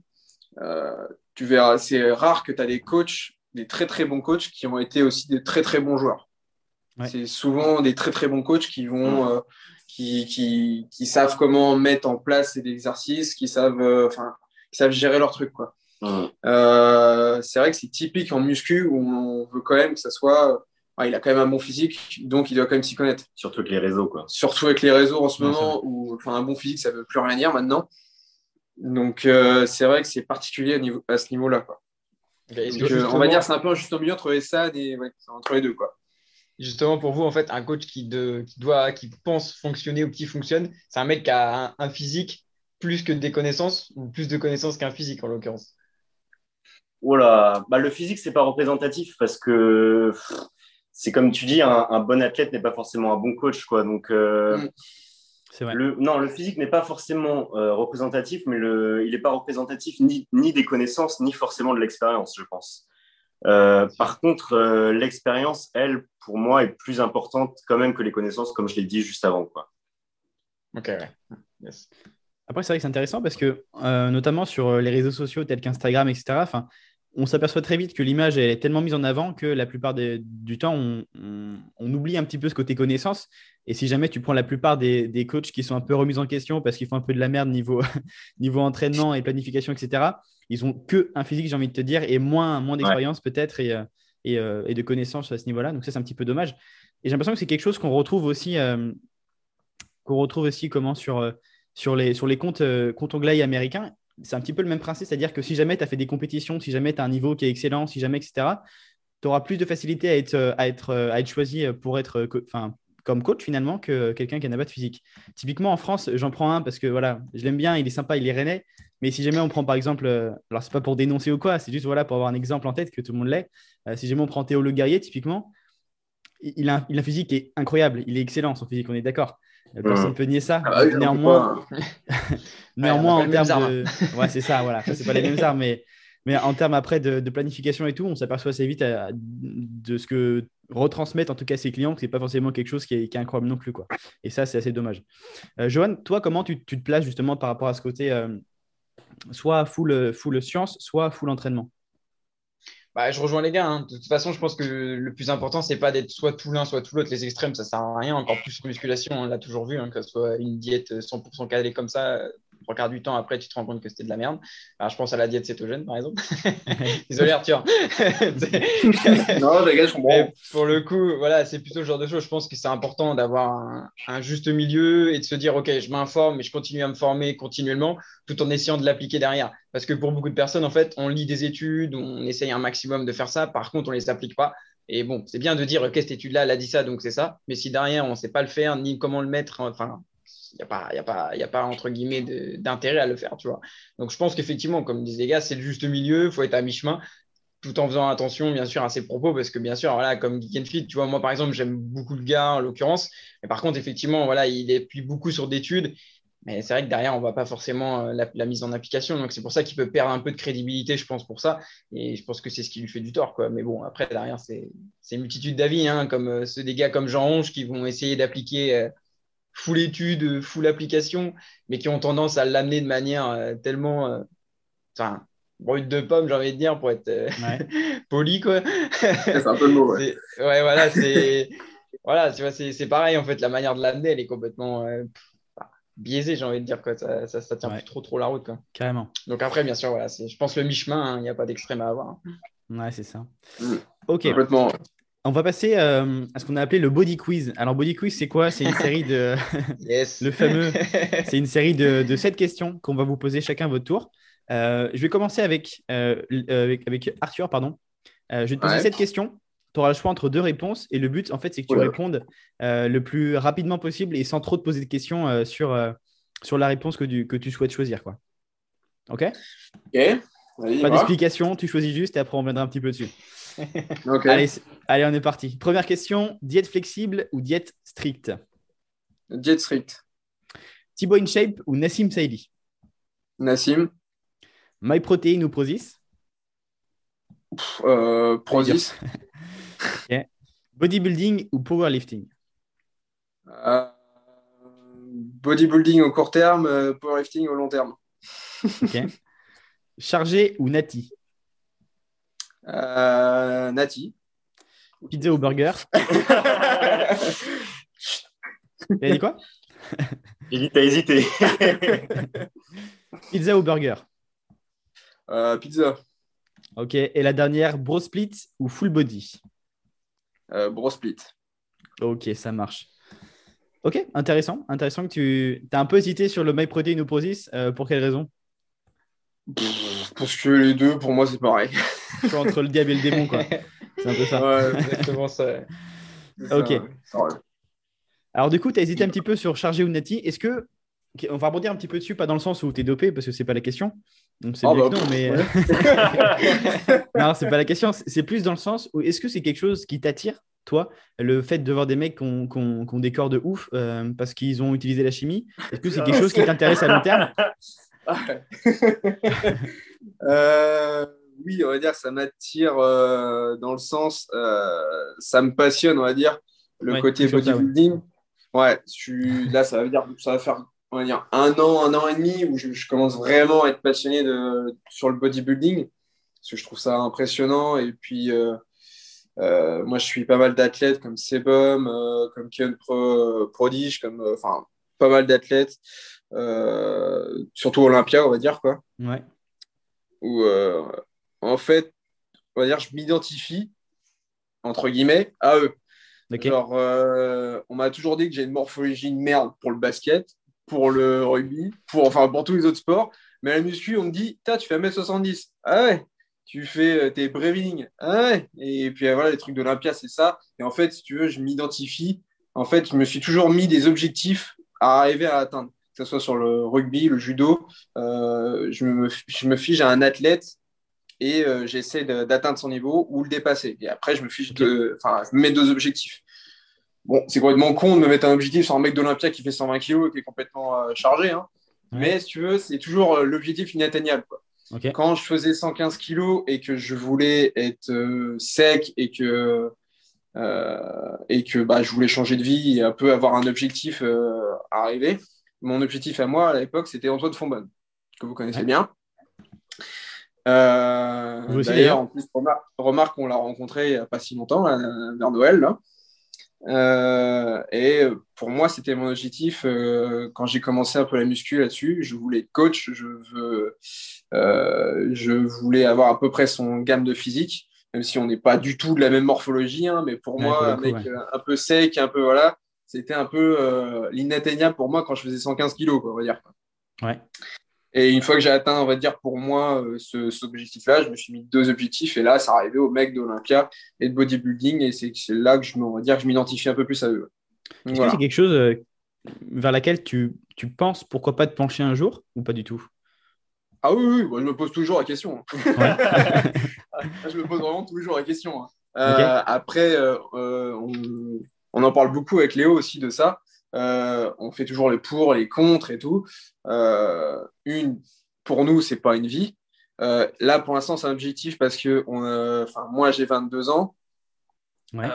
euh, tu verras, c'est rare que tu as des coachs, des très très bons coachs qui ont été aussi des très très bons joueurs. C'est souvent des très très bons coachs qui vont, euh, qui, qui, savent comment mettre en place ces exercices, qui savent, euh, enfin, qui savent gérer leur truc. Quoi. Euh, c'est vrai que c'est typique en muscu où on veut quand même que ça soit. il a quand même un bon physique, donc il doit quand même s'y connaître. Surtout avec les réseaux. Quoi. Surtout avec les réseaux en ce moment, où enfin, un bon physique, ça ne veut plus rien dire maintenant. Donc euh, c'est vrai que c'est particulier à, niveau, à ce niveau-là. Quoi. on va dire c'est un peu un juste milieu entre les SAD et entre les deux. Quoi justement pour vous, en fait, un coach qui, de, qui, doit, qui pense fonctionner ou qui fonctionne, c'est un mec qui a un, physique plus que des connaissances, ou plus de connaissances qu'un physique en l'occurrence Voilà, bah, le physique, c'est pas représentatif parce que c'est comme tu dis, un, bon athlète n'est pas forcément un bon coach. Quoi. Donc, euh, mm. vrai. Le, non, le physique n'est pas forcément euh, représentatif, mais le, il n'est pas représentatif ni, ni des connaissances, ni forcément de l'expérience, je pense. Euh, par contre, euh, l'expérience, elle, pour moi, est plus importante quand même que les connaissances, comme je l'ai dit juste avant. Quoi. Ok, Après, c'est vrai que c'est intéressant parce que, euh, notamment sur les réseaux sociaux tels qu'Instagram, etc., on s'aperçoit très vite que l'image est tellement mise en avant que la plupart du temps, on, oublie un petit peu ce côté connaissance. Et si jamais tu prends la plupart des, des coachs qui sont un peu remis en question parce qu'ils font un peu de la merde niveau, niveau entraînement et planification, etc., ils ont que un physique, j'ai envie de te dire, et moins, moins d'expérience peut-être et, euh, euh, et, de connaissances à ce niveau-là. Donc ça, c'est un petit peu dommage. Et j'ai l'impression que c'est quelque chose qu'on retrouve aussi, euh, qu'on retrouve aussi comment sur, sur, les, sur les comptes, comptes anglais américains. C'est un petit peu le même principe, c'est-à-dire que si jamais tu as fait des compétitions, si jamais tu as un niveau qui est excellent, si jamais, etc., tu auras plus de facilité à être, à être, à être choisi pour être, enfin, comme coach finalement que quelqu'un qui n'a pas de physique. Typiquement en France, j'en prends un parce que voilà, je l'aime bien, il est sympa, il est rennais. Mais si jamais on prend par exemple, euh, alors c'est pas pour dénoncer ou quoi, c'est juste voilà pour avoir un exemple en tête que tout le monde l'est. Euh, si jamais on prend Théo Le Guerrier typiquement, il a, il a un physique qui est incroyable, il est excellent son physique, on est d'accord. Euh, personne ne peut nier ça. Ah bah néanmoins, néanmoins en termes de, ouais c'est ça, voilà, c'est pas les mêmes armes, mais mais en termes après de, planification et tout, on s'aperçoit assez vite de ce que retransmettent en tout cas ses clients, que ce n'est pas forcément quelque chose qui est, incroyable non plus. Quoi. Et ça, c'est assez dommage. Euh, Johan, toi, comment tu, te places justement par rapport à ce côté euh, soit full, full science, soit full entraînement? Bah, je rejoins les gars. Hein. De toute façon, je pense que le plus important, c'est pas d'être soit tout l'un, soit tout l'autre. Les extrêmes, ça sert à rien. Encore plus sur musculation, on l'a toujours vu, hein, que ce soit une diète 100% calée comme ça, trois quarts du temps après, tu te rends compte que c'était de la merde. Alors, je pense à la diète cétogène, par exemple. Désolé, Arthur. non, les gars, je comprends. pour le coup, voilà, c'est plutôt le genre de choses. Je pense que c'est important d'avoir un, juste milieu et de se dire, OK, je m'informe, mais je continue à me former continuellement tout en essayant de l'appliquer derrière. Parce que pour beaucoup de personnes, en fait, on lit des études, on essaye un maximum de faire ça. Par contre, on ne les applique pas. Et bon, c'est bien de dire, OK, cette étude-là, elle a dit ça, donc c'est ça. Mais si derrière, on ne sait pas le faire, ni comment le mettre, enfin, n'y a, pas, y a, pas, y a pas, entre guillemets, d'intérêt à le faire, tu vois. Donc, je pense qu'effectivement, comme disent les gars, c'est le juste milieu, il faut être à mi-chemin, tout en faisant attention, bien sûr, à ses propos, parce que, bien sûr, voilà, comme Geek and tu vois, moi, par exemple, j'aime beaucoup le gars, en l'occurrence, mais par contre, effectivement, voilà, il appuie beaucoup sur d'études, mais c'est vrai que derrière, on ne voit pas forcément euh, la, mise en application. Donc, c'est pour ça qu'il peut perdre un peu de crédibilité, je pense, pour ça. Et je pense que c'est ce qui lui fait du tort. Quoi. Mais bon, après, derrière, c'est une multitude d'avis, hein, comme euh, ceux des gars comme Jean Ronge qui vont essayer d'appliquer euh, full étude, full application, mais qui ont tendance à l'amener de manière euh, tellement. Euh, enfin, brut de pomme, j'ai envie de dire, pour être euh, poli, quoi. c'est un peu le mot, ouais. ouais voilà, c'est voilà, tu vois, c'est pareil, en fait, la manière de l'amener, elle est complètement euh, biaisée, j'ai envie de dire, quoi. Ça, ça, ça tient plus trop, trop la route, quoi. Carrément. Donc après, bien sûr, voilà, je pense le mi-chemin, hein, il n'y a pas d'extrême à avoir. Ouais, c'est ça. Mm. Ok. Complètement. On va passer euh, à ce qu'on a appelé le body quiz. Alors, body quiz, c'est quoi? C'est une série de. yes. le fameux. C'est une série de, de 7 questions qu'on va vous poser chacun à votre tour. Euh, je vais commencer avec, euh, avec, avec, Arthur. Pardon. je vais te poser cette question. Tu auras le choix entre deux réponses. Et le but, en fait, c'est que tu répondes le plus rapidement possible et sans trop te poser de questions sur, sur la réponse que tu, que tu souhaites choisir. Quoi. OK? Ok. Pas d'explication, tu choisis juste et après on reviendra un petit peu dessus. allez, allez, on est parti. Première question diète flexible ou diète stricte? Diète stricte. Thibaut InShape ou Nassim Saïdi Nassim. MyProtein ou Prozis? Euh, Prozis. Bodybuilding ou powerlifting? Euh, Bodybuilding au court terme, euh, powerlifting au long terme. ok. Chargé ou nati? Euh, Nati. Pizza ou burger Il a dit quoi? Il dit t'as hésité. pizza ou burger? Euh, Pizza. Ok. Et la dernière, bro split ou full body? Euh, Bro split. Ok, ça marche. Ok, intéressant. Intéressant que tu as un peu hésité sur le MyProtein ou Prozis. Euh, pour quelle raison? Parce que les deux, pour moi, c'est pareil. entre le diable et le démon, quoi. C'est un peu ça. Ouais, exactement ça. Ok. Alors, du coup, tu as hésité un petit peu sur chargé ou nati. Est-ce que. On va rebondir un petit peu dessus, pas dans le sens où tu es dopé, parce que c'est pas la question. Donc, c'est oh bah, non, mais. non, c'est pas la question. C'est plus dans le sens où est-ce que c'est quelque chose qui t'attire, toi, le fait de voir des mecs qui ont, des corps de ouf euh, parce qu'ils ont utilisé la chimie? Est-ce que c'est quelque chose qui t'intéresse à long terme? Euh, oui, on va dire ça m'attire euh, dans le sens, euh, ça me passionne, on va dire, le côté bodybuilding. ouais, là, ça veut dire ça va faire on va dire, un an, un an et demi où je, commence vraiment à être passionné de, sur le bodybuilding parce que je trouve ça impressionnant. Et puis, moi, je suis pas mal d'athlètes comme Sebum, comme Pro, Prodige, comme enfin pas mal d'athlètes. Euh, surtout Olympia, on va dire, quoi. Ouais. Où, euh, en fait, on va dire, je m'identifie, entre guillemets, à eux. Genre, euh, on m'a toujours dit que j'ai une morphologie de merde pour le basket, pour le rugby, pour, enfin, pour tous les autres sports. Mais à la muscu, on me dit, tu fais 1m70. Ah ouais, tu fais tes breathing. Ah ouais. Et puis voilà, les trucs d'Olympia, c'est ça. Et en fait, si tu veux, je m'identifie. En fait, je me suis toujours mis des objectifs à arriver à atteindre que ce soit sur le rugby, le judo, euh, je, me, je me fige à un athlète et euh, j'essaie d'atteindre son niveau ou le dépasser. Et après, je me fiche de, enfin, je me mets deux objectifs. Bon, c'est complètement con de me mettre un objectif sur un mec d'Olympia qui fait 120 kg et qui est complètement euh, chargé. Hein. Mais si tu veux, c'est toujours l'objectif inatteignable. Quand je faisais 115 kg et que je voulais être sec et que, et que bah, je voulais changer de vie et un peu avoir un objectif à arriver, mon objectif à moi à l'époque, c'était Antoine Fonbonne, que vous connaissez bien. Euh, d'ailleurs, en plus, remarque, qu'on l'a rencontré il n'y a pas si longtemps, vers Noël. Euh, et pour moi, c'était mon objectif euh, quand j'ai commencé un peu la muscu là-dessus. Je voulais être coach, je, veux, je voulais avoir à peu près son gamme de physique, même si on n'est pas du tout de la même morphologie. Hein, mais pour moi, un mec un peu sec, un peu voilà, c'était un peu euh, l'inatteignable pour moi quand je faisais 115 kilos, on va dire. Ouais. Et une fois que j'ai atteint, on va dire, pour moi, euh, ce, cet objectif-là, je me suis mis deux objectifs. Et là, ça arrivait au mec d'Olympia et de bodybuilding. Et c'est là que je, on va dire, que je m'identifie un peu plus à eux. Est-ce que c'est quelque chose euh, vers laquelle tu, tu, penses, pourquoi pas, te pencher un jour ou pas du tout? Ah oui, oui, je me pose toujours la question. Hein. je me pose vraiment toujours la question. Hein. Après, on, on en parle beaucoup avec Léo aussi de ça. Euh, on fait toujours les pour, les contre et tout. Euh, une, pour nous, c'est pas une vie. Euh, là, pour l'instant, c'est un objectif parce que moi, j'ai 22 ans. Ouais.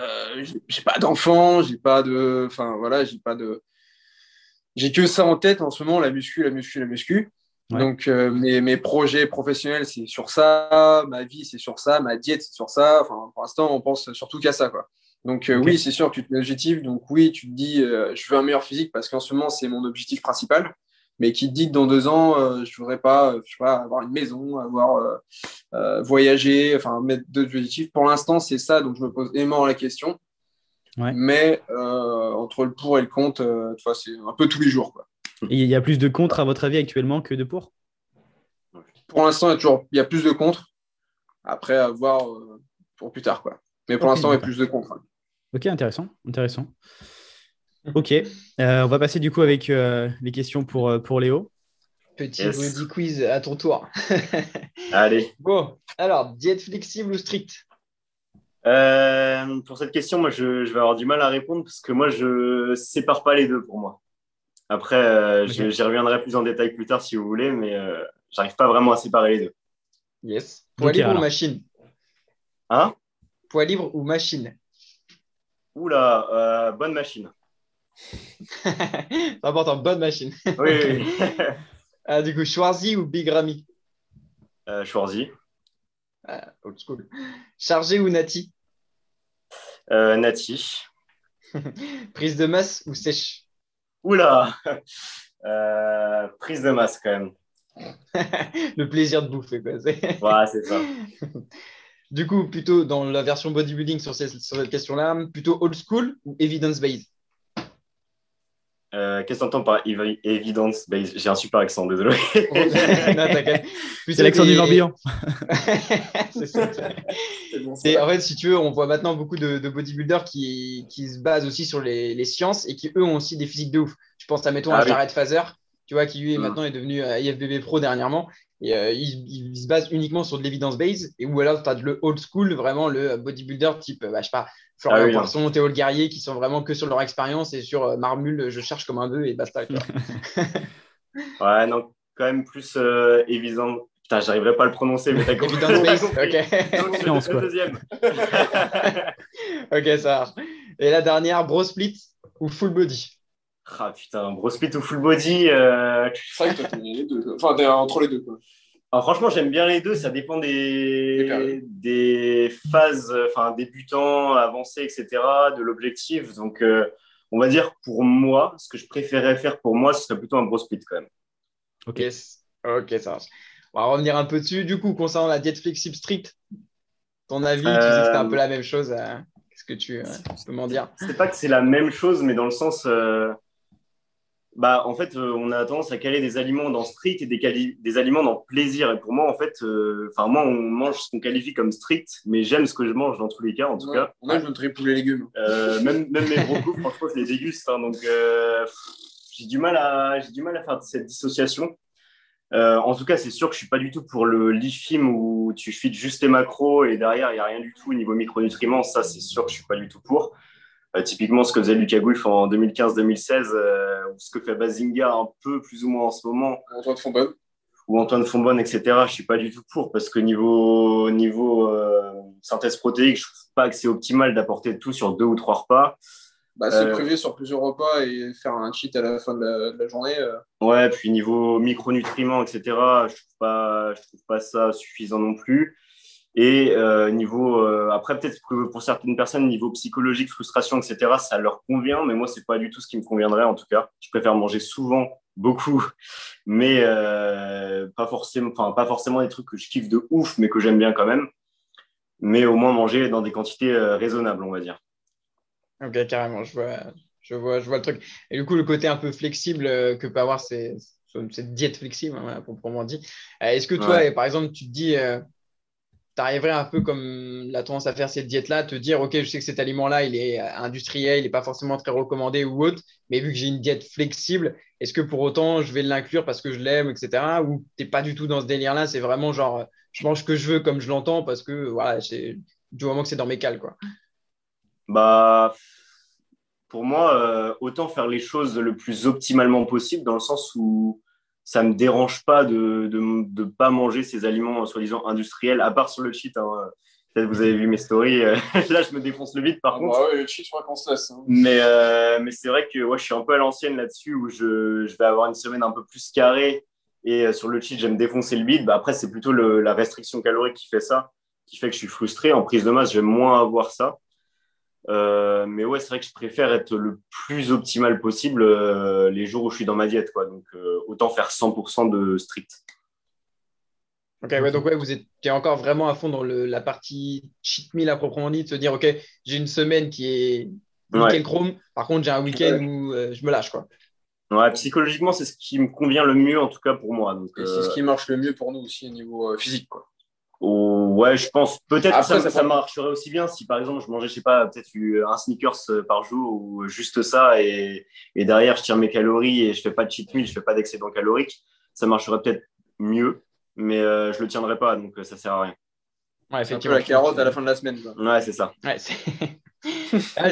j'ai pas d'enfant, j'ai pas de. Enfin, voilà, j'ai pas de. J'ai que ça en tête en ce moment, la muscu, la muscu, la muscu. Donc, mes, mes, projets professionnels, c'est sur ça. Ma vie, c'est sur ça. Ma diète, c'est sur ça. Enfin, pour l'instant, on pense surtout qu'à ça. Quoi. Donc, euh, oui, c'est sûr tu te mets objectif. Donc, oui, tu te dis, euh, je veux un meilleur physique parce qu'en ce moment, c'est mon objectif principal. Mais qui te dit que dans deux ans, je ne voudrais pas, je sais pas avoir une maison, avoir voyager, enfin, mettre d'autres objectifs. Pour l'instant, c'est ça. Donc, je me pose énormément la question. Mais entre le pour et le contre, c'est un peu tous les jours. Quoi. Et il y a plus de contre, à votre avis, actuellement que de pour? Pour l'instant, il y a toujours il y a plus de contre. Après, à voir euh, pour plus tard. Quoi. Mais pour l'instant, il y a plus de contre. Ok, intéressant. intéressant. Ok, euh, on va passer du coup avec euh, les questions pour, pour Léo. Petit yes. quiz à ton tour. Allez. Bon, alors, diète flexible ou strict Pour cette question, moi, je, je, vais avoir du mal à répondre parce que moi, je sépare pas les deux pour moi. Après, euh, j'y reviendrai plus en détail plus tard si vous voulez, mais euh, j'arrive pas vraiment à séparer les deux. Yes. Poids libre ou machine? Hein? Poids libre ou machine? Oula, euh, bonne machine. C'est important, bonne machine. oui, ah, du coup, Schwarzy ou Big Ramy? Euh, Schwarzy. Ah, old school. Chargé ou Nati? Nati. Prise de masse ou sèche? Oula euh, Prise de masse quand même. le plaisir de bouffer, quoi. ouais, c'est ça. Du coup, plutôt dans la version bodybuilding sur, cette, sur cette question-là, plutôt old school ou evidence-based euh, Qu'est-ce que tu entends par evidence-based J'ai un super accent, désolé. c'est l'accent du Morbihan. c'est ça. Et en fait, si tu veux, on voit maintenant beaucoup de, bodybuilders qui, qui, se basent aussi sur les, les, sciences et qui, eux, ont aussi des physiques de ouf. Je pense à, mettons, ah, à Jared Fazer, tu vois, qui lui, mm. maintenant, est devenu euh, IFBB Pro dernièrement. Et euh, il, se base uniquement sur de l'évidence base. Et où alors, tu as le old school, vraiment le bodybuilder type, bah, je sais pas, Florian ah, oui, Poisson, Théo le Guerrier, qui sont vraiment que sur leur expérience et sur euh, Marmule, je cherche comme un bœuf et basta. ouais, non, quand même plus euh, évident. Putain, j'arriverai pas à le prononcer, mais t'as compris. ok. Donc, le deuxième. ok, ça marche. Et la dernière, bro split ou full body? Ah putain, bro split ou full body euh... C'est vrai que toi, les deux. Enfin, entre les deux. Quoi. Alors franchement, j'aime bien les deux. Ça dépend des, des phases, enfin débutants, avancés, etc., de l'objectif. Donc, euh, on va dire pour moi, ce que je préférais faire pour moi, ce serait plutôt un gros split quand même. Ok, ok, ça marche. On va revenir un peu dessus. Du coup, concernant la diète flexible strict, ton avis, tu sais que c'était un peu la même chose. Euh, qu'est-ce que tu, euh, peux m'en dire? C'est pas que c'est la même chose, mais dans le sens bah, en fait, euh, on a tendance à caler des aliments dans strict et des, des aliments dans plaisir. Et pour moi, en fait, euh, enfin, moi, on mange ce qu'on qualifie comme strict, mais j'aime ce que je mange dans tous les cas, en tout cas. Moi, je me tripe les légumes. Euh, même, même mes brocos, franchement, je les déguste. Hein, donc, j'ai du, mal à, j'ai du mal à faire cette dissociation. en tout cas, c'est sûr que je suis pas du tout pour le LIFIM où tu fites juste les macros et derrière, il n'y a rien du tout au niveau micronutriments. Ça, c'est sûr que je suis pas du tout pour. Euh, typiquement, ce que faisait Lucas Gouif en 2015-2016, euh, ou ce que fait Bazinga un peu plus ou moins en ce moment. Antoine Fonbonne. Ou Antoine Fonbonne, etc. Je ne suis pas du tout pour parce que niveau, niveau euh, synthèse protéique, je ne trouve pas que c'est optimal d'apporter tout sur deux ou trois repas. Bah, c'est privé sur plusieurs repas et faire un cheat à la fin de la, journée. Ouais, puis niveau micronutriments, etc., je ne trouve, pas, je trouve pas ça suffisant non plus. Et euh, niveau, euh, après, peut-être que pour certaines personnes, niveau psychologique, frustration, etc., ça leur convient, mais moi, c'est pas du tout ce qui me conviendrait en tout cas. Je préfère manger souvent, beaucoup, mais euh, pas, forcément, enfin, pas forcément des trucs que je kiffe de ouf, mais que j'aime bien quand même. Mais au moins manger dans des quantités raisonnables, on va dire. Ok, carrément, je vois, je, vois, je vois le truc. Et du coup, le côté un peu flexible que peut avoir ces, cette diète flexible, hein, proprement dit. Est-ce que toi, par exemple, tu te dis arriverais un peu comme la tendance à faire cette diète-là, te dire, OK, je sais que cet aliment-là, il est industriel, il n'est pas forcément très recommandé ou autre, mais vu que j'ai une diète flexible, est-ce que pour autant, je vais l'inclure parce que je l'aime, etc. Ou tu n'es pas du tout dans ce délire-là, c'est vraiment genre, je mange ce que je veux comme je l'entends parce que, voilà, du moment que c'est dans mes cales, quoi. Bah, pour moi, euh, autant faire les choses le plus optimalement possible dans le sens où ça me dérange pas de ne pas manger ces aliments soi-disant industriels, à part sur le cheat. Hein. Peut-être vous avez vu mes stories. Là, je me défonce le vide par contre. Bah ouais, le cheat, je crois qu'on se laisse. Hein. Mais, euh, mais c'est vrai que ouais, je suis un peu à l'ancienne là-dessus où je, je, vais avoir une semaine un peu plus carrée Et sur le cheat, j'aime défoncer le bide. Bah, après, c'est plutôt la restriction calorique qui fait ça, qui fait que je suis frustré. En prise de masse, j'aime moins avoir ça. Euh, mais ouais, c'est vrai que je préfère être le plus optimal possible euh, les jours où je suis dans ma diète. Quoi. Donc, euh, autant faire 100% de strict. Ok, ouais, donc ouais, vous êtes encore vraiment à fond dans le, la partie cheat meal à proprement dit, de se dire, ok, j'ai une semaine qui est nickel chrome, par contre, j'ai un week-end où je me lâche. Quoi. Ouais, psychologiquement, c'est ce qui me convient le mieux, en tout cas pour moi. Et c'est ce qui marche le mieux pour nous aussi au niveau physique. Quoi. Ouais, je pense peut-être que ça, ça, marcherait aussi bien si par exemple je mangeais, je sais pas, peut-être un sneakers euh, par jour ou juste ça et, et, derrière je tire mes calories et je fais pas de cheat meal, je fais pas d'excédent calorique. Ça marcherait peut-être mieux, mais euh, je le tiendrai pas donc euh, ça sert à rien. Ouais, effectivement. la carotte à la fin de la semaine. Ouais, c'est ça. Ouais,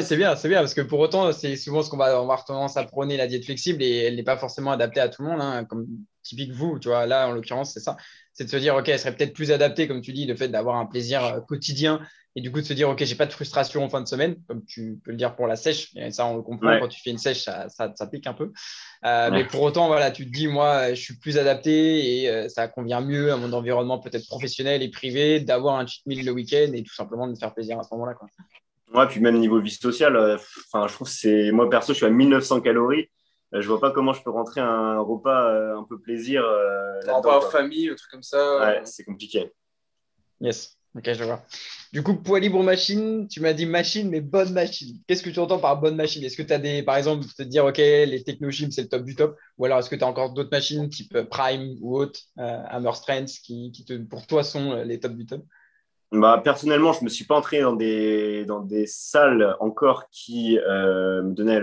c'est bien, c'est bien parce que pour autant, c'est souvent ce qu'on va avoir tendance à prôner la diète flexible et elle n'est pas forcément adaptée à tout le monde, hein, comme typique vous, tu vois. Là, en l'occurrence, c'est ça c'est de se dire, OK, elle serait peut-être plus adaptée, comme tu dis, le fait d'avoir un plaisir euh, quotidien et du coup de se dire, OK, j'ai pas de frustration en fin de semaine, comme tu peux le dire pour la sèche. Et ça, on le comprend, quand tu fais une sèche, ça, ça, pique un peu. Euh, mais pour autant, voilà, tu te dis, moi, je suis plus adapté et euh, ça convient mieux à mon environnement peut-être professionnel et privé d'avoir un cheat meal le week-end et tout simplement de me faire plaisir à ce moment-là. Ouais, puis même niveau vie sociale, enfin, je trouve que c'est moi perso, je suis à 1900 calories. Euh, je vois pas comment je peux rentrer un repas euh, un peu plaisir. Euh, un repas en famille, un truc comme ça. Ouais, c'est compliqué. Yes, ok, je vois. Du coup, poids libre machine, tu m'as dit machine, mais bonne machine. Qu'est-ce que tu entends par bonne machine? Est-ce que tu as des, par exemple, te dire, OK, les Technogyms, c'est le top du top Ou alors est-ce que tu as encore d'autres machines type Prime ou autre, Hammer Strength, qui, qui te, pour toi sont les top du top? Bah, personnellement, je ne me suis pas entré dans des, dans des salles encore qui me donnaient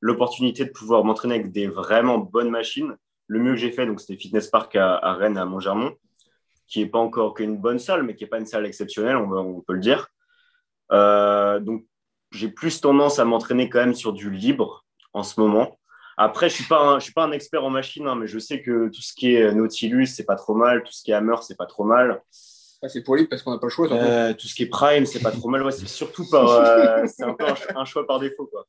l'opportunité de pouvoir m'entraîner avec des vraiment bonnes machines. Le mieux que j'ai fait, donc c'était Fitness Park à, Rennes, à Montgermont, qui n'est pas encore qu'une bonne salle, mais qui n'est pas une salle exceptionnelle, on, peut le dire. Euh, donc, j'ai plus tendance à m'entraîner quand même sur du libre en ce moment. Après, je ne suis, pas un, suis pas un expert en machine, hein, mais je sais que tout ce qui est Nautilus, c'est pas trop mal. Tout ce qui est Hammer, c'est pas trop mal. Ah, c'est pour libre parce qu'on n'a pas le choix. Euh, tout ce qui est Prime, c'est pas trop mal. Ouais, c'est surtout par, euh, c'est un peu un, choix par défaut. Quoi.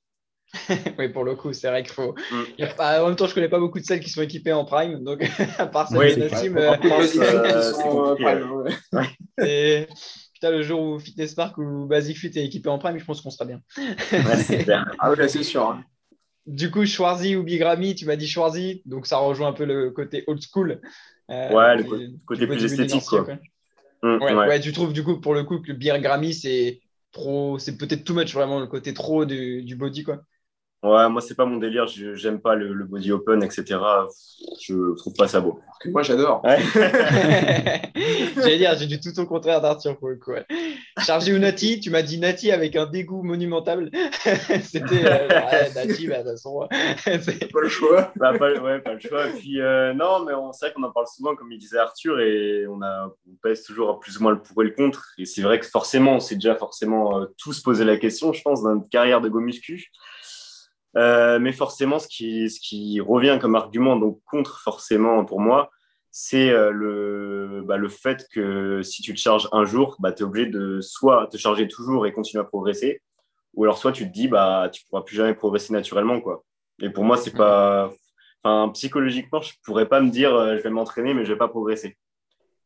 oui, pour le coup, c'est vrai qu'il faut. Mm. en même temps, je connais pas beaucoup de celles qui sont équipées en Prime, donc à part ça, oui, team, euh... sont, Prime. Et putain, le jour où Fitness Park ou Basic Fit est équipé en Prime, je pense qu'on sera bien. c'est ah oui, c'est sûr. Hein. Du coup, Schwarzy ou Bigrami, tu m'as dit Schwarzy, donc ça rejoint un peu le côté old school. Euh, ouais, le côté, plus esthétique. Quoi. Mm, ouais. ouais, tu trouves du coup, pour le coup, que le Bigrami, c'est trop, c'est peut-être too much vraiment le côté trop du, du body, quoi. Ouais, moi, c'est pas mon délire. J'aime pas le, body open, etc. Je trouve pas ça beau. Moi, j'adore. J'allais dire, j'ai du tout au contraire d'Arthur pour le coup. Chargé ou Nati Tu m'as dit Nati avec un dégoût monumental. C'était euh, Nati, bah, de toute façon. c'est pas le choix. Bah, pas, ouais, pas le choix. Et puis, euh, non, mais c'est vrai qu'on en parle souvent, comme il disait Arthur, et on, a, on pèse toujours plus ou moins le pour et le contre. Et c'est vrai que forcément, on s'est déjà forcément euh, tous posé la question, je pense, dans notre carrière de go muscu. Euh, mais forcément, ce qui, ce qui revient comme argument donc contre forcément pour moi, c'est euh, le, bah, le fait que si tu te charges un jour, bah, tu es obligé de soit te charger toujours et continuer à progresser, ou alors soit tu te dis bah tu pourras plus jamais progresser naturellement quoi. Et pour moi, c'est pas, enfin psychologiquement, je pourrais pas me dire euh, je vais m'entraîner mais je vais pas progresser.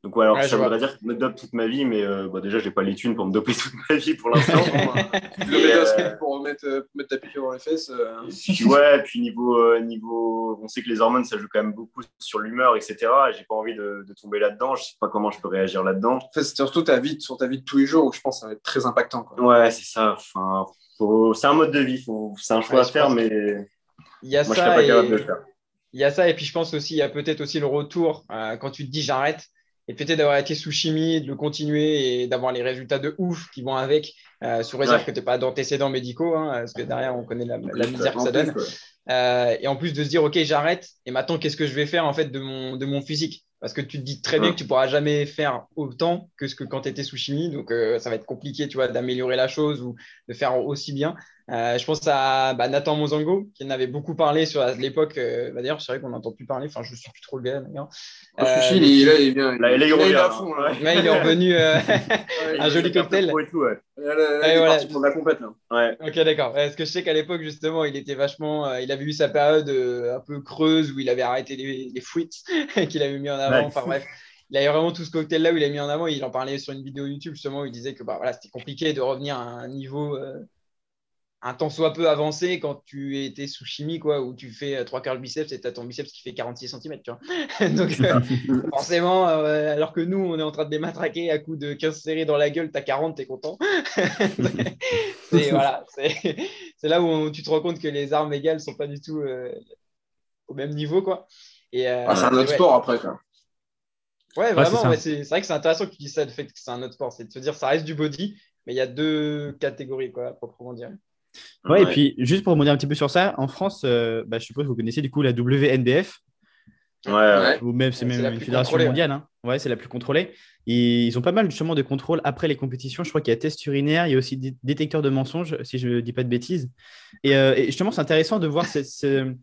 Donc, ouais, alors, ça voudrait dire que je me dope toute ma vie, mais euh, bah, déjà, j'ai pas les thunes pour me doper toute ma vie pour l'instant. euh, pour mettre, euh, mettre ta piqûre dans les fesses. Euh. ouais, puis niveau, niveau, on sait que les hormones, ça joue quand même beaucoup sur l'humeur, etc. J'ai pas envie de, de tomber là-dedans. Je sais pas comment je peux réagir là-dedans. En fait, c'est surtout ta vie, sur ta vie de tous les jours où je pense que ça va être très impactant. Quoi. Ouais, c'est ça. Enfin, c'est un mode de vie. C'est un choix à faire, mais il y a moi, ça je serais pas capable de le faire. Il y a ça, et puis je pense aussi, il y a peut-être aussi le retour quand tu te dis j'arrête et peut-être d'avoir été sous chimie, de le continuer et d'avoir les résultats de ouf qui vont avec, euh, sous réserve que tu n'es pas d'antécédents médicaux, hein, parce que derrière, on connaît la, misère que ça donne. Euh, et en plus de se dire, OK, j'arrête, et maintenant, qu'est-ce que je vais faire en fait de mon, de mon physique? Parce que tu te dis très bien que tu pourras jamais faire autant que ce que quand tu étais sous chimie, donc euh, ça va être compliqué, tu vois, d'améliorer la chose ou de faire aussi bien. Euh, je pense à bah, Nathan Mozango, qui en avait beaucoup parlé sur l'époque. Euh, bah, d'ailleurs, c'est vrai qu'on n'entend plus parler. Enfin, je ne suis plus trop le gars d'ailleurs. Euh, il, est, là, il est bien. Là, il est, il à fond. il est revenu un joli cocktail. Et tout, ouais. Là, là, il est voilà. parti pour la compète. Là. Ouais. Ok, d'accord. Parce que je sais qu'à l'époque, justement, il était vachement. il avait eu sa période un peu creuse où il avait arrêté les, les fruits qu'il avait mis en avant. Enfin, bref il a vraiment tout ce cocktail là où il a mis en avant. Il en parlait sur une vidéo YouTube justement où il disait que bah, voilà, c'était compliqué de revenir à un niveau euh, un temps soit peu avancé quand tu étais sous chimie, quoi, où tu fais trois quarts de biceps et tu as ton biceps qui fait 46 cm. Tu vois Donc, euh, forcément, euh, alors que nous, on est en train de dématraquer à coup de 15 serrés dans la gueule, tu as 40, tu es content. c'est voilà, là où tu te rends compte que les armes égales sont pas du tout au même niveau. quoi. Et, ah, c'est un autre sport après. Quoi. Ouais, vraiment, c'est vrai que c'est intéressant que tu dis ça, le fait que c'est un autre sport. C'est de se dire, ça reste du body, mais il y a deux catégories, quoi, proprement dire. Ouais, et puis juste pour remonter un petit peu sur ça, en France, euh, bah, je suppose que vous connaissez du coup la WNBF. Ouais, Ou même, c'est même une fédération mondiale. Hein. Ouais, c'est la plus contrôlée. Et ils ont pas mal justement de contrôles après les compétitions. Je crois qu'il y a test urinaire, il y a aussi des détecteurs de mensonges, si je ne dis pas de bêtises. Et, euh, et justement, c'est intéressant de voir ce,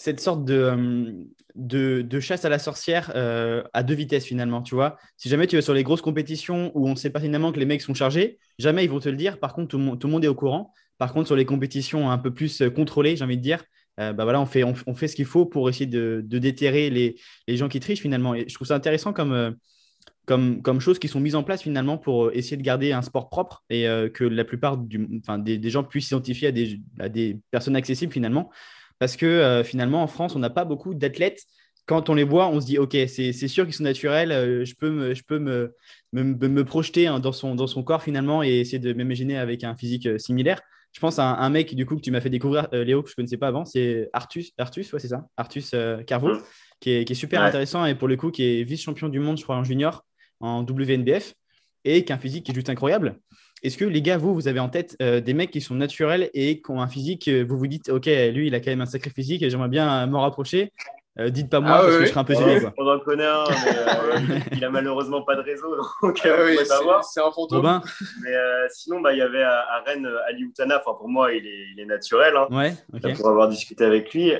cette sorte de, euh, de, de, chasse à la sorcière euh, à deux vitesses finalement, tu vois. Si jamais tu vas sur les grosses compétitions où on sait pertinemment que les mecs sont chargés, jamais ils vont te le dire. Par contre, tout le, monde, est au courant. Par contre, sur les compétitions un peu plus euh, contrôlées, j'ai envie de dire, bah voilà, on fait, on, fait ce qu'il faut pour essayer de, déterrer les, les, gens qui trichent finalement. Et je trouve ça intéressant comme, comme, comme choses qui sont mises en place finalement pour essayer de garder un sport propre et que la plupart du, des, des, gens puissent s'identifier à des, à des personnes accessibles finalement parce que euh, finalement, en France, on n'a pas beaucoup d'athlètes. Quand on les voit, on se dit, OK, c'est sûr qu'ils sont naturels, euh, je peux me, je peux me, me, projeter hein, dans, son, dans son corps finalement et essayer de m'imaginer avec un physique euh, similaire. Je pense à un, mec du coup que tu m'as fait découvrir, Léo, que je ne connaissais pas avant, c'est Artus, Artus, ouais, c'est ça, Artus Carvo, mmh. qui, est, qui, est, super intéressant et pour le coup qui est vice-champion du monde, je crois, en junior, en WNBF, et qui a un physique qui est juste incroyable. Est-ce que les gars, vous, vous avez en tête euh, des mecs qui sont naturels et qui ont un physique, euh, vous vous dites, OK, lui, il a quand même un sacré physique et j'aimerais bien m'en rapprocher euh, dites pas moi ah parce que je serais un peu gêné. On en connaît un, mais il a malheureusement pas de réseau, donc ah c'est un fantôme. Mais sinon, bah, il y avait à, Rennes Ali Outana. Enfin, pour moi, il est, il est naturel. Hein, ouais, Pour avoir discuté avec lui.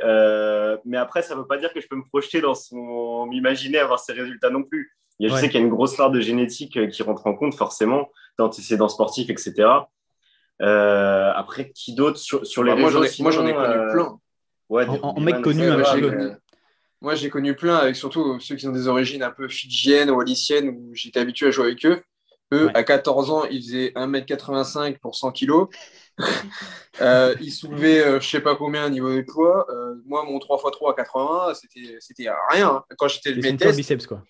mais après, ça ne veut pas dire que je peux me projeter dans son, m'imaginer avoir ses résultats non plus. je sais qu'il y a une grosse part de génétique qui rentre en compte forcément d'antécédents sportifs, etc. Euh, après, qui d'autre sur, sur les bah, réseaux Moi, j'en ai, connu euh, plein. Ouais, en, mec connu Moi, j'ai connu plein, avec surtout ceux qui ont des origines un peu fidjiennes ou aliciennes, où j'étais habitué à jouer avec eux. Eux, à 14 ans, ils faisaient 1m85 pour 100 kg. euh, ils soulevaient je euh, je sais pas combien au niveau des poids. moi, mon 3x3 à 80, c'était rien. Hein. Quand j'étais le biceps, quoi.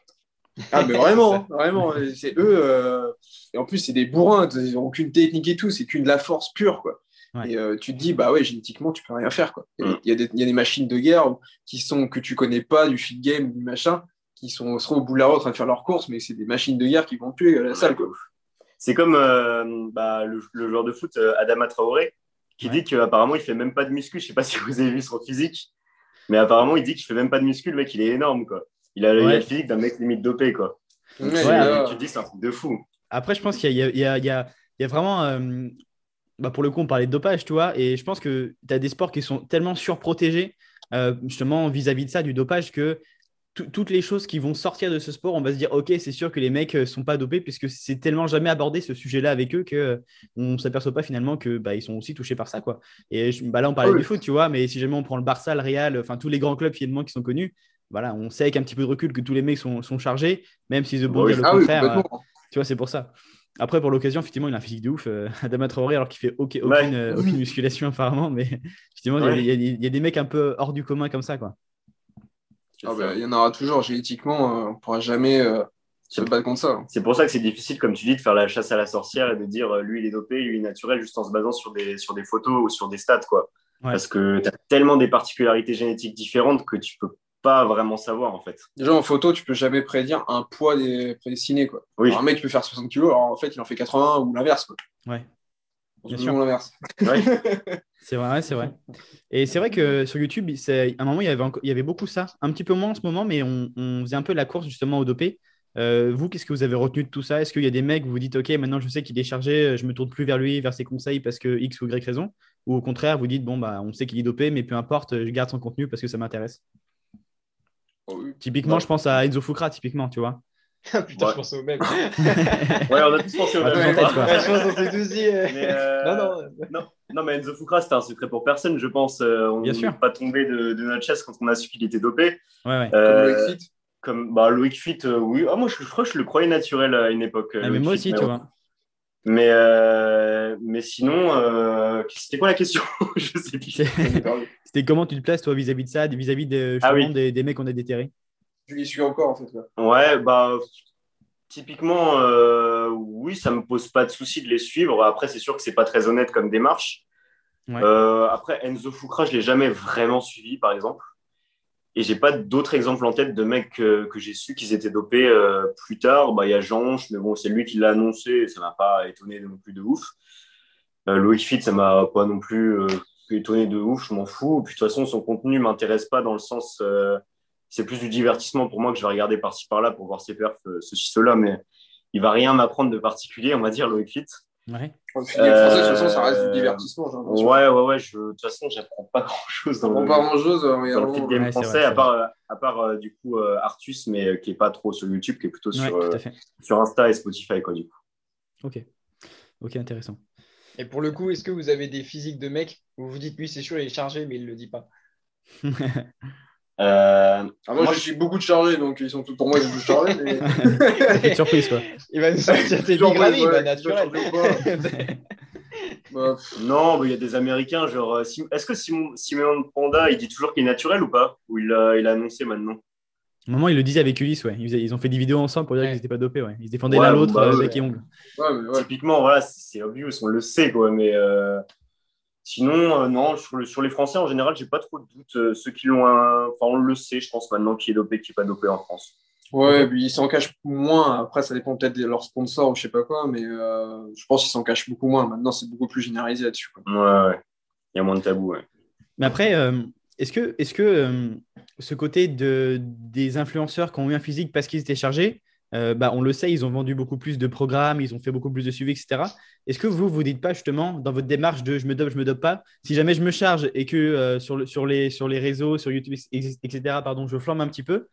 Ah, mais vraiment, vraiment. C'est eux. Euh, et en plus, c'est des bourrins. Ils n'ont aucune technique et tout. C'est qu'une de la force pure, quoi. Et euh, tu te dis, bah ouais, génétiquement, tu peux rien faire, quoi. Il y, a des, y, a des machines de guerre qui sont que tu connais pas, du fit game, du machin, qui sont, seront au bout de la route en train de faire leur course, mais c'est des machines de guerre qui vont tuer la salle, quoi. C'est comme euh, bah, le, joueur de foot Adama Traoré, qui dit qu'apparemment, il fait même pas de muscu. Je sais pas si vous avez vu son physique, mais apparemment, il dit qu'il fait même pas de muscu. Le mec, il est énorme, quoi. Il a, le physique d'un mec limite dopé, quoi. tu te dis, c'est un truc de fou. Après, je pense qu'il y, y, y, y, a vraiment. Euh, bah pour le coup, on parlait de dopage, tu vois, et je pense que tu as des sports qui sont tellement surprotégés, euh, justement, vis-à-vis de ça, du dopage, que toutes les choses qui vont sortir de ce sport, on va se dire, OK, c'est sûr que les mecs ne euh, sont pas dopés, puisque c'est tellement jamais abordé ce sujet-là avec eux qu'on ne s'aperçoit pas finalement qu'ils bah, ils sont aussi touchés par ça. Quoi. Et bah, là, on parlait du foot, tu vois, mais si jamais on prend le Barça, le Real, enfin tous les grands clubs finalement qui sont connus, voilà, on sait avec un petit peu de recul que tous les mecs sont, chargés, même s'ils se bon le ah contraire. Euh, tu vois, c'est pour ça. Après, pour l'occasion, effectivement, il a un physique de ouf, euh, Adama Traoré, alors qu'il fait aucune, euh, aucune, musculation apparemment, mais effectivement, il y, a des mecs un peu hors du commun comme ça, quoi. Ah bah, il y en aura toujours génétiquement, on ne pourra jamais se battre contre ça. C'est pour ça que c'est difficile, comme tu dis, de faire la chasse à la sorcière et de dire lui il est dopé, lui il est naturel, juste en se basant sur des, sur des photos ou sur des stats, quoi. Parce que tu as tellement des particularités génétiques différentes que tu peux pas vraiment savoir en fait. Déjà en photo, tu peux jamais prédire un poids des prédestiné quoi. Oui. un mec peut faire 60 kg, alors en fait il en fait 80 ou l'inverse quoi. Ouais. Bien sûr. l'inverse. c'est vrai, c'est vrai. Et c'est vrai que sur YouTube, à un moment il y avait il y avait beaucoup ça, un petit peu moins en ce moment, mais on, on faisait un peu la course justement au dopé. Euh, vous, qu'est-ce que vous avez retenu de tout ça? Est-ce qu'il y a des mecs où vous dites, OK, maintenant je sais qu'il est chargé, je me tourne plus vers lui, vers ses conseils parce que X ou Y raison? Ou au contraire, vous dites, bon, bah, on sait qu'il est dopé, mais peu importe, je garde son contenu parce que ça m'intéresse? Oh oui. Typiquement, je pense à Enzo Fukra, typiquement, tu vois. Putain, Ouais. je pense au même. Ouais, on a tous pensé au même. Ouais, je pense qu'on s'est tous dit. euh, Mais, euh, Non, non. Non, mais Enzo Fukra, c'était un secret pour personne, je pense. Euh, on Bien sûr. n'est pas tombé de, de notre chaise quand on a su qu'il était dopé. Ouais, ouais. Comme Euh, Loïc Fit. comme bah, Loïc Fit, euh, oui. Ah, moi, je, je crois que je le croyais naturel à une époque. Ah, mais moi aussi, mais tu vois. Mais, euh, mais sinon, euh, c'était quoi la question? Je sais plus. C'était comment tu te places, toi, vis-à-vis de ça, vis-à-vis des, Ah oui. des, des mecs qu'on a déterrés? Je les suis encore, en fait. Là. Ouais, bah, typiquement, euh, oui, ça me pose pas de souci de les suivre. Après, c'est sûr que c'est pas très honnête comme démarche. Ouais. Euh, après, Enzo Fukra, je l'ai jamais vraiment suivi, par exemple. Et j'ai pas d'autres exemples en tête de mecs que, j'ai su qu'ils étaient dopés euh, plus tard. Bah, il y a Jeanche, mais bon, c'est lui qui l'a annoncé, ça m'a pas étonné non plus de ouf. Euh, Loïc Fit, ça m'a pas non plus euh, étonné de ouf, je m'en fous. Puis de toute façon, son contenu m'intéresse pas dans le sens, euh, c'est plus du divertissement pour moi que je vais regarder par-ci par-là pour voir ses perfs, ceci, cela, mais il va rien m'apprendre de particulier, on va dire, Loïc Fit. Ouais. Film français, de toute façon, ça reste Euh, du divertissement. Ouais, ouais, ouais, je, de toute façon, j'apprends pas grand-chose dans, On le, pas grand chose. dans le feed game Ouais, français, vrai, à part, euh, à part euh, du coup euh, Artus, mais euh, qui est pas trop sur YouTube, qui est plutôt Ouais, sur, tout euh, sur Insta et Spotify, quoi, du coup. Ok. Ok, intéressant. Et pour le coup, est-ce que vous avez des physiques de mecs? Où vous dites, lui, c'est sûr, il est chargé, mais il le dit pas Euh, Ah, moi, Moi, je suis beaucoup de chargés, donc ils sont tous pour moi, ils sont tous chargés. Mais... Petite surprise, quoi. Il va nous sortir tes ouais, bah, naturel. Bah, non, mais il y a des Américains, genre. euh, Sim- Est-ce que Simon, Simon Panda, il dit toujours qu'il est naturel ou pas? Ou il l'a il a annoncé maintenant? Au moment, ils le disaient avec Ulysse, ouais. Ils, ont fait des vidéos ensemble pour dire Ouais. qu'ils n'étaient pas dopés, ouais. Ils se défendaient Ouais, l'un l'autre bah, euh, ouais. et ongles. ouais, mais ouais. Typiquement, voilà, c'est c'est obvious, on le sait, quoi. Mais euh, sinon, euh, non, sur, le- sur les Français, en général, j'ai pas trop de doutes. Euh, ceux qui l'ont. un- Enfin, on le sait, je pense, maintenant, qui est dopé, qui est pas dopé en France. Ouais, puis ils s'en cachent moins. Après, ça dépend peut-être de leurs sponsors ou je sais pas quoi, mais euh, je pense qu'ils s'en cachent beaucoup moins. Maintenant, c'est beaucoup plus généralisé là-dessus. Ouais, ouais. Il y a moins de tabou, ouais. Mais après, euh, est-ce que, est-ce que euh, ce côté de, des influenceurs qui ont eu un physique parce qu'ils étaient chargés, euh, bah, on le sait, ils ont vendu beaucoup plus de programmes, ils ont fait beaucoup plus de suivi, etc. Est-ce que vous, vous dites pas justement dans votre démarche de je me dope, je me dope pas, si jamais je me charge et que euh, sur, le, sur, les, sur les réseaux, sur YouTube, etc., pardon, je flambe un petit peu,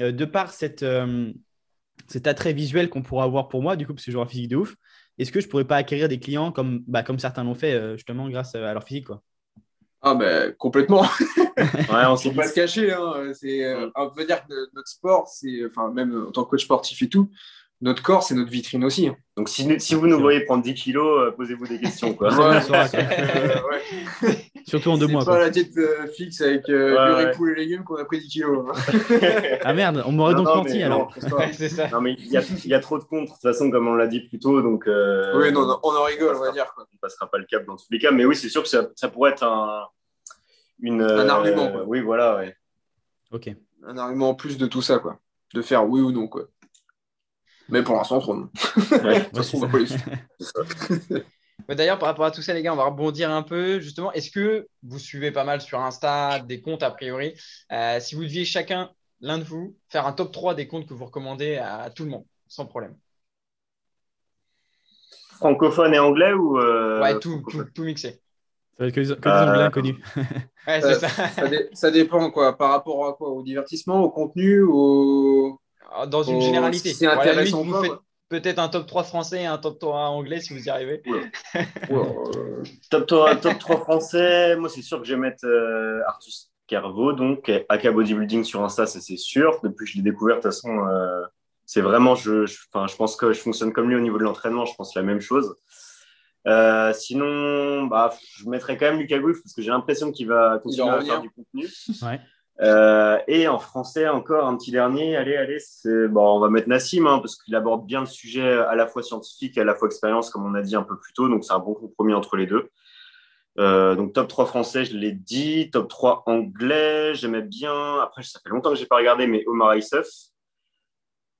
euh, de par cette, cet attrait visuel qu'on pourra avoir pour moi, du coup, parce que j'aurai un physique de ouf, est-ce que je pourrais pas acquérir des clients comme, bah, comme certains l'ont fait justement grâce à leur physique quoi? Ah, ben complètement. Ouais, on s'est dit. pas se cacher. Hein. C'est, euh, on peut dire que notre sport, c'est, enfin, même en tant que coach sportif et tout, notre corps, c'est notre vitrine aussi. hein. Donc, si, si vous nous voyez prendre 10 kilos, euh, posez-vous des questions, quoi. Ouais. Euh, ouais. Surtout en deux c'est mois. pas quoi. la tête euh, fixe avec euh, Ouais, du ouais. riz, poulet et légumes qu'on a pris 10 kilos. hein. Ah merde, on m'aurait Non, donc non, menti mais alors. non. C'est pas- Ouais, c'est ça. Non, mais il y a, il y a trop de contre, de toute façon, comme on l'a dit plus tôt. Donc, euh, Oui, non, non, on en rigole, on va dire. Quoi. on passera pas le cap dans tous les cas. Mais oui, c'est sûr que ça, ça pourrait être un, une, Un euh, argument, quoi. oui, voilà. Ouais. Ok. Un argument en plus de tout ça, quoi. De faire oui ou non, quoi. Mais pour l'instant, trop non. Ouais. De toute façon, on va pas les suivre. Mais D'ailleurs, par rapport à tout ça, les gars, on va rebondir un peu. Justement, est-ce que vous suivez pas mal sur Insta, des comptes a priori? Euh, Si vous deviez chacun, l'un de vous, faire un top 3 des comptes que vous recommandez à tout le monde, sans problème. Francophone et anglais ou euh, ouais, tout, tout mixé. Ça va être que, des- que des Euh, anglais inconnus. Ouais, c'est Euh, ça. ça, dé- ça dépend, quoi. Par rapport à quoi? Au divertissement, au contenu, au. Dans une au- généralité. C'est intéressant vous pas, peut-être un top 3 français et un top 3 anglais si vous y arrivez. Ouais, euh, Top 3, top 3 français, moi c'est sûr que je vais mettre euh, Artus Carvo, donc AK Bodybuilding sur Insta, ça c'est sûr. Depuis que je l'ai découvert, de toute façon, euh, c'est vraiment, je, je, enfin, je pense que je fonctionne comme lui au niveau de l'entraînement, je pense la même chose. Euh, sinon, bah, je mettrais quand même Lucas Gouif parce que j'ai l'impression qu'il va continuer à faire du contenu. Ouais. Euh, et en français, encore un petit dernier. Allez, allez, c'est bon, on va mettre Nassim hein, parce qu'il aborde bien le sujet à la fois scientifique et à la fois expérience, comme on a dit un peu plus tôt. Donc, c'est un bon compromis entre les deux. Euh, donc, top 3 français, je l'ai dit. Top 3 anglais, j'aimais bien. Après, ça fait longtemps que je n'ai pas regardé, mais Omar.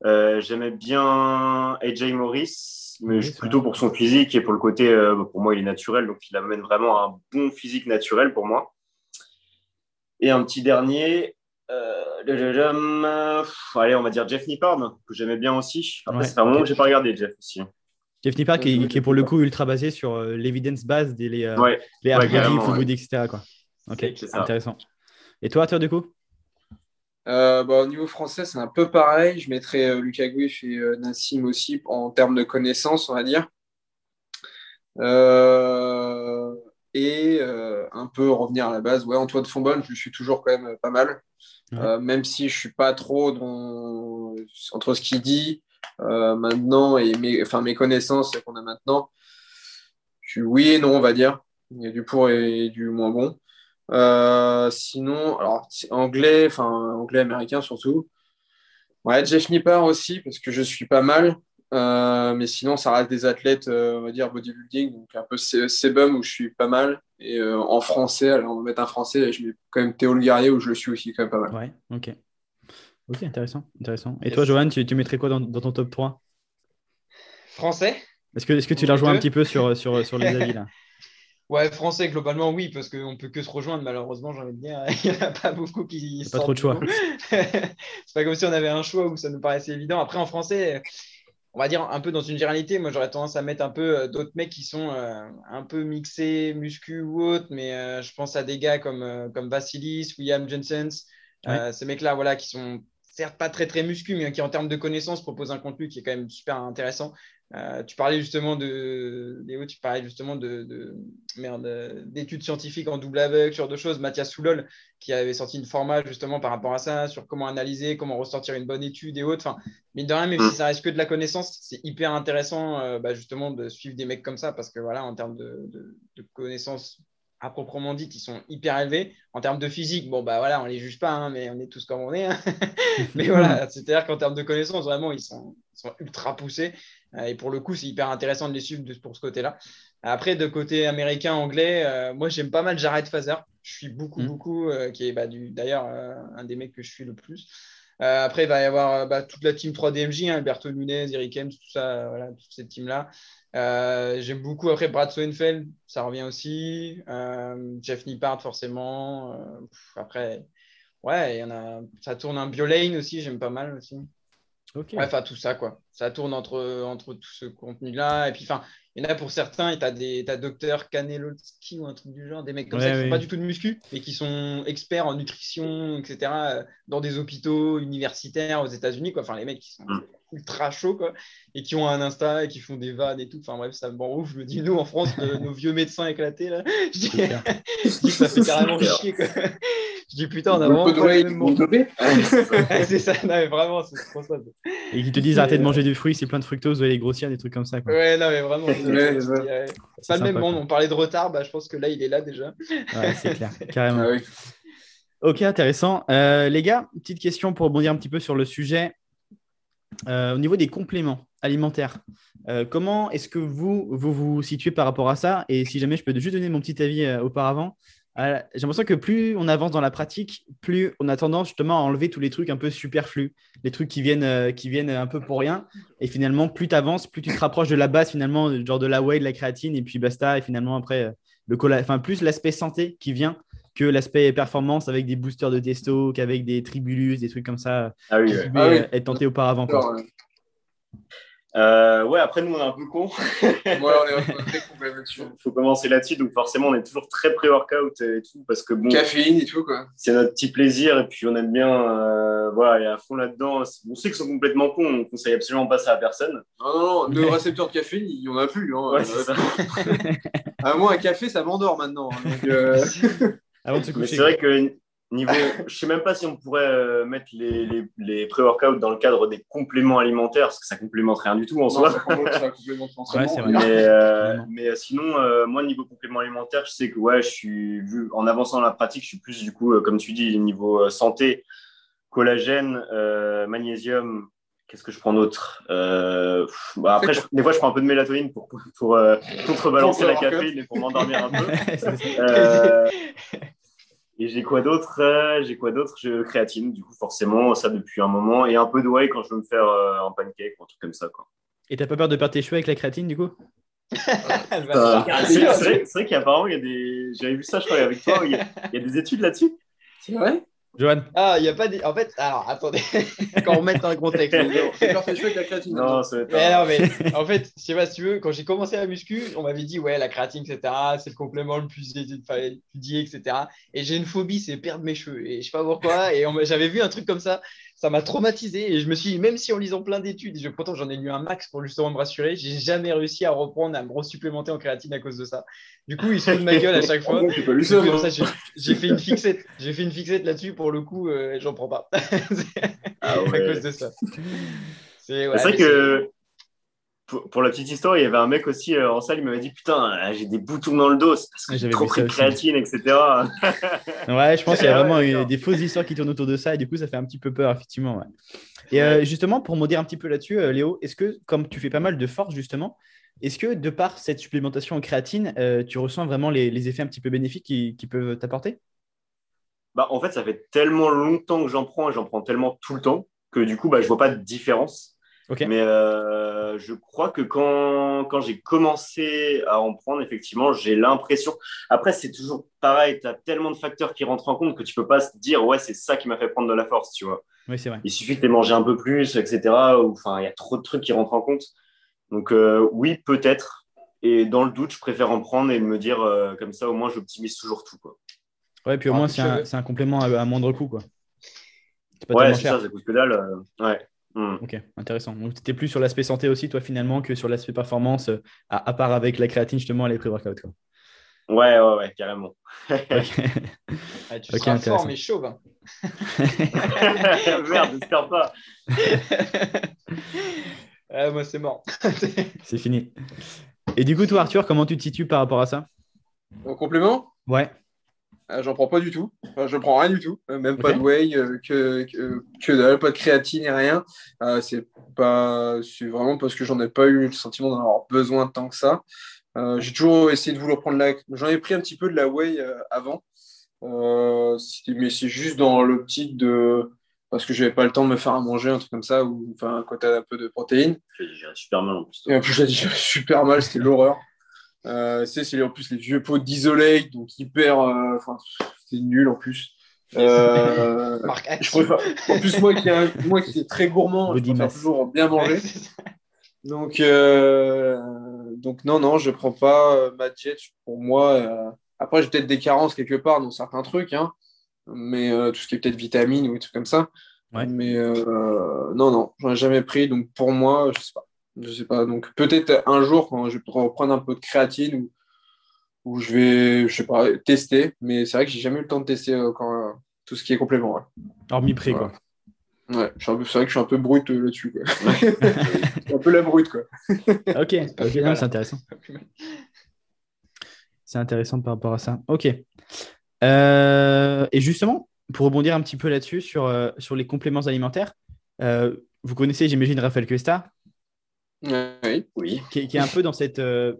Euh, j'aimais bien AJ Morris, mais Oui, plutôt vrai. pour son physique et pour le côté, euh, pour moi, il est naturel. Donc, il amène vraiment un bon physique naturel pour moi. Et un petit dernier, euh, le- le- le- pff, allez, on va dire Jeff Nippard, que j'aimais bien aussi. Après, Ouais, c'est un moment ok. que j'ai pas regardé Jeff aussi. Jeff Nippard qui, est pour le coup ultra basé sur euh, l'évidence base des les, euh, les etc. Quoi. Ok, c'est intéressant. Et toi, toi, du coup? Bah, Au niveau français, c'est un peu pareil. Je mettrais Lucas Guif et Nassim aussi en termes de connaissances, on va dire. et un peu revenir à la base. Ouais, Antoine Fonbonne, je suis toujours quand même pas mal. même si je suis pas trop dans... entre ce qu'il dit euh, maintenant et mes, enfin, mes connaissances qu'on a maintenant, je suis oui et non, on va dire. Il y a du pour et du moins bon. Euh, sinon, alors anglais, enfin anglais américain surtout. Ouais, Jeff Nippard aussi parce que je suis pas mal. Euh, mais sinon, ça reste des athlètes, on va dire bodybuilding, donc un peu Sebum où je suis pas mal. Et en français, alors on va mettre un français, je mets quand même Théo Le Guerrier où je le suis aussi quand même pas mal. Ouais, ok. Ok, intéressant. intéressant. Et toi, Johan, tu, tu, mettrais quoi dans, ton top 3 Français? Est-ce que, est que tu la rejoins un petit peu sur, sur, sur les avis là? Ouais, français, globalement, oui, parce qu'on ne peut que se rejoindre, malheureusement, j'ai envie de dire. Il n'y en a pas beaucoup qui. Pas trop de choix. c'est pas comme si on avait un choix où ça nous paraissait évident. Après, en français, on va dire un peu dans une généralité, moi j'aurais tendance à mettre un peu euh, d'autres mecs qui sont euh, un peu mixés, muscu ou autre, mais euh, je pense à des gars comme, comme Vassilis, William Jensens, ces mecs-là voilà, qui sont certes pas très très muscu, mais qui en termes de connaissances propose un contenu qui est quand même super intéressant. Euh, tu parlais justement de Léo, tu parlais justement de, merde d'études scientifiques en double aveugle, sur deux choses. Mathias Soulol qui avait sorti une format justement par rapport à ça, sur comment analyser, comment ressortir une bonne étude et autres. Enfin, mais de rien, même si ça reste que de la connaissance, c'est hyper intéressant euh, bah, justement de suivre des mecs comme ça parce que voilà, en termes de, de connaissances à proprement dit qui sont hyper élevés. En termes de physique, bon, bah voilà, on les juge pas, hein, mais on est tous comme on est. Hein. mais voilà, c'est-à-dire qu'en termes de connaissances, vraiment, ils sont, sont ultra poussés. Euh, et pour le coup, c'est hyper intéressant de les suivre pour ce côté-là. Après, de côté américain, anglais, euh, moi, j'aime pas mal Jared Fazer. Je suis beaucoup, mm. beaucoup, euh, qui est bah, d'ailleurs un des mecs que je suis le plus. après, il va y avoir bah, toute la team 3DMJ, hein, Alberto Nunez, Eric Hems, tout ça, voilà, toute cette team-là. J'aime beaucoup après Brad Sonnenfeld, ça revient aussi. Jeff Nippard, forcément. Après, ouais, y en a, ça tourne un Biolane aussi, j'aime pas mal aussi. Ok. enfin, tout ça, quoi. Ça tourne entre, entre tout ce contenu-là. Et puis, enfin, il y en a pour certains, et tu as, des, as Docteur Kanelowski ou un truc du genre, des mecs comme ça qui font pas du tout de muscu, mais qui sont experts en nutrition, etc., dans des hôpitaux universitaires aux États-Unis, quoi. Enfin, les mecs qui sont. Mm ultra chaud quoi, et qui ont un Insta et qui font des vannes et tout. Enfin bref, ça me rend ouf. Je me dis, nous en France, nos vieux médecins éclatés, là, je dis, que ça fait carrément chier. Quoi. Je dis, putain, on a vraiment pas le même C'est ça, non, mais vraiment, c'est trop ça. Et qui te disent, arrêtez de manger du fruit, c'est plein de fructose, vous allez grossir, des trucs comme ça. Quoi. Ouais, non, mais vraiment. c'est pas le même monde. On parlait de retard, bah, je pense que là, il est là déjà. Ouais, c'est clair, carrément. Ah ok, intéressant. Euh, les gars, petite question pour rebondir un petit peu sur le sujet. Euh, au niveau des compléments alimentaires, euh, comment est-ce que vous, vous vous situez par rapport à ça? Et si jamais je peux juste donner mon petit avis euh, auparavant, j'ai l'impression que plus on avance dans la pratique, plus on a tendance justement à enlever tous les trucs un peu superflus, les trucs qui viennent, qui viennent un peu pour rien. Et finalement, plus tu avances, plus tu te rapproches de la base, finalement, genre de la whey, de la créatine, et puis basta. Et finalement, après, le enfin, plus l'aspect santé qui vient que l'aspect performance avec des boosters de testo, qu'avec des tribulus, des trucs comme ça, ah oui, ah être tenté auparavant. Euh, ouais, après nous on est un peu con. ouais, on est très con Il faut commencer là-dessus, donc forcément on est toujours très pré-workout et tout parce que bon. Caféine et tout quoi. C'est notre petit plaisir et puis on aime bien, euh, voilà, et à fond là-dedans. On sait qu'ils sont complètement cons, on conseille absolument pas ça à personne. Non, non, non, de récepteurs de caféine, il y en a plus. Hein. Ouais, c'est ça. à moi, un café, ça m'endort maintenant. Hein, donc, euh... Mais c'est vrai que niveau, je sais même pas si on pourrait euh, mettre les, les, les pré-workouts dans le cadre des compléments alimentaires, parce que ça complémente rien du tout en soi. mais, euh, mais euh, sinon, moi, niveau complément alimentaire, je sais que ouais, je suis vu en avançant dans la pratique, je suis plus du coup, comme tu dis, niveau santé, collagène, magnésium. Qu'est-ce que je prends d'autre bah Après, des fois, je prends un peu de mélatonine pour, pour, pour contrebalancer la caféine et pour m'endormir un peu. Et j'ai quoi d'autre euh, J'ai quoi d'autre Je créatine, du coup, forcément, ça depuis un moment. Et un peu de whey quand je veux me faire euh, un pancake ou un truc comme ça. Quoi. Et t'as pas peur de perdre tes cheveux avec la créatine, du coup? Euh, C'est vrai, vrai qu'apparemment, il y a des. J'avais vu ça, je crois, avec toi. Il y, a, des études là-dessus? C'est vrai? Johan Ah, il n'y a pas des. En fait, alors attendez, quand on met dans le contexte. C'est leur fait chaud avec la créatine. Non, être Mais un- non, mais en fait, je sais pas si tu veux, quand j'ai commencé la muscu, on m'avait dit, ouais, la créatine, etc., c'est le complément le plus étudié, etc. Et j'ai une phobie, c'est perdre mes cheveux. Et je sais pas pourquoi. Et on m'a- j'avais vu un truc comme ça, ça m'a traumatisé. Et je me suis dit, même si en lisant plein d'études, je, pourtant j'en ai lu un max pour justement me rassurer, j'ai jamais réussi à reprendre, à me resupplémenter en créatine à cause de ça. Du coup, il se fout de ma gueule à chaque fois. J'ai fait une fixette. J'ai fait une fixette là-dessus pour le coup, euh, j'en prends pas. Ah à cause de ça. C'est ouais, vrai que pour, pour la petite histoire, il y avait un mec aussi euh, en salle, il m'avait dit Putain, là, j'ai des boutons dans le dos, c'est parce que Ouais, j'ai j'avais trop pris de créatine, etc. Ouais, je pense qu'il y a Ah ouais, vraiment euh, des fausses histoires qui tournent autour de ça et du coup, ça fait un petit peu peur, effectivement. ouais. Et euh, justement, pour dire un petit peu là-dessus, euh, Léo, est-ce que, comme tu fais pas mal de force, justement, est-ce que de par cette supplémentation en créatine, euh, tu ressens vraiment les, les effets un petit peu bénéfiques qui, qui peuvent t'apporter? Bah, en fait, ça fait tellement longtemps que j'en prends et j'en prends tellement tout le temps que du coup, bah, je vois pas de différence. Mais euh, je crois que quand, quand j'ai commencé à en prendre, effectivement, j'ai l'impression. Après, c'est toujours pareil, tu as tellement de facteurs qui rentrent en compte que tu peux pas se dire, ouais, c'est ça qui m'a fait prendre de la force, tu vois. Oui, c'est vrai. Il suffit que tu mangé un peu plus, etc. ou, Enfin, il y a trop de trucs qui rentrent en compte. Donc, euh, oui, peut-être. Et dans le doute, je préfère en prendre et me dire, euh, comme ça, au moins, j'optimise toujours tout. Quoi. Ouais, puis au Ah, moins, c'est un, complément à, à moindre coût, quoi. Pas Ouais, c'est ça, ça coûte que dalle. euh, ouais. Hmm. Ok, intéressant. Donc, tu étais plus sur l'aspect santé aussi, toi, finalement, que sur l'aspect performance, euh, à, à part avec la créatine, justement, et les pré-workouts. quoi. Ouais, ouais, ouais, carrément. Ok. Ouais, tu Ok, seras intéressant. fort, mais chauve. hein. Merde, j'espère pas. Ah, moi, c'est mort. c'est fini. Et du coup, toi, Arthur, comment tu te situes par rapport à ça? En complément, Ouais. Euh, j'en prends pas du tout. Enfin, je prends rien du tout. Euh, même pas de whey, euh, que, que, que dalle, pas de créatine et rien. Euh, c'est pas, c'est vraiment parce que j'en ai pas eu le sentiment d'en avoir besoin tant que ça. Euh, j'ai toujours essayé de vouloir prendre la. J'en ai pris un petit peu de la whey euh, avant. Euh, c'était- mais c'est juste dans l'optique de. Parce que j'avais pas le temps de me faire à manger, un truc comme ça, ou enfin, quand t'as un peu de protéines. J'ai digéré super mal en plus. Et en plus, j'ai super mal, c'était l'horreur. Euh, sais, c'est en plus les vieux pots d'isolate, donc hyper. euh, Enfin, c'est nul en plus. Euh, je préfère- En plus, moi qui, un- moi qui est très gourmand, je préfère mass. toujours bien manger. C'est. Donc, euh, donc non, non, je prends pas euh, ma diète pour moi. euh, Après, j'ai peut-être des carences quelque part dans certains trucs, hein, mais euh, tout ce qui est peut-être vitamines ou des trucs comme ça. Ouais. Mais euh, non, non, j'en ai jamais pris. Donc pour moi, je sais pas. Je sais pas. Donc peut-être un jour quand je vais reprendre un peu de créatine ou où je vais, je sais pas, tester. Mais c'est vrai que j'ai jamais eu le temps de tester euh, quand, euh, tout ce qui est complément. Ouais. Hormis pré, quoi. Ouais, c'est vrai que je suis un peu brut euh, là-dessus. quoi. Je suis un peu la brute, quoi. Ok, c'est intéressant. C'est intéressant par rapport à ça. Ok. Euh, et justement, pour rebondir un petit peu là-dessus, sur, sur les compléments alimentaires, euh, vous connaissez, j'imagine, Raphaël Cuesta, Oui. Oui. qui, est- qui est un peu dans cette euh,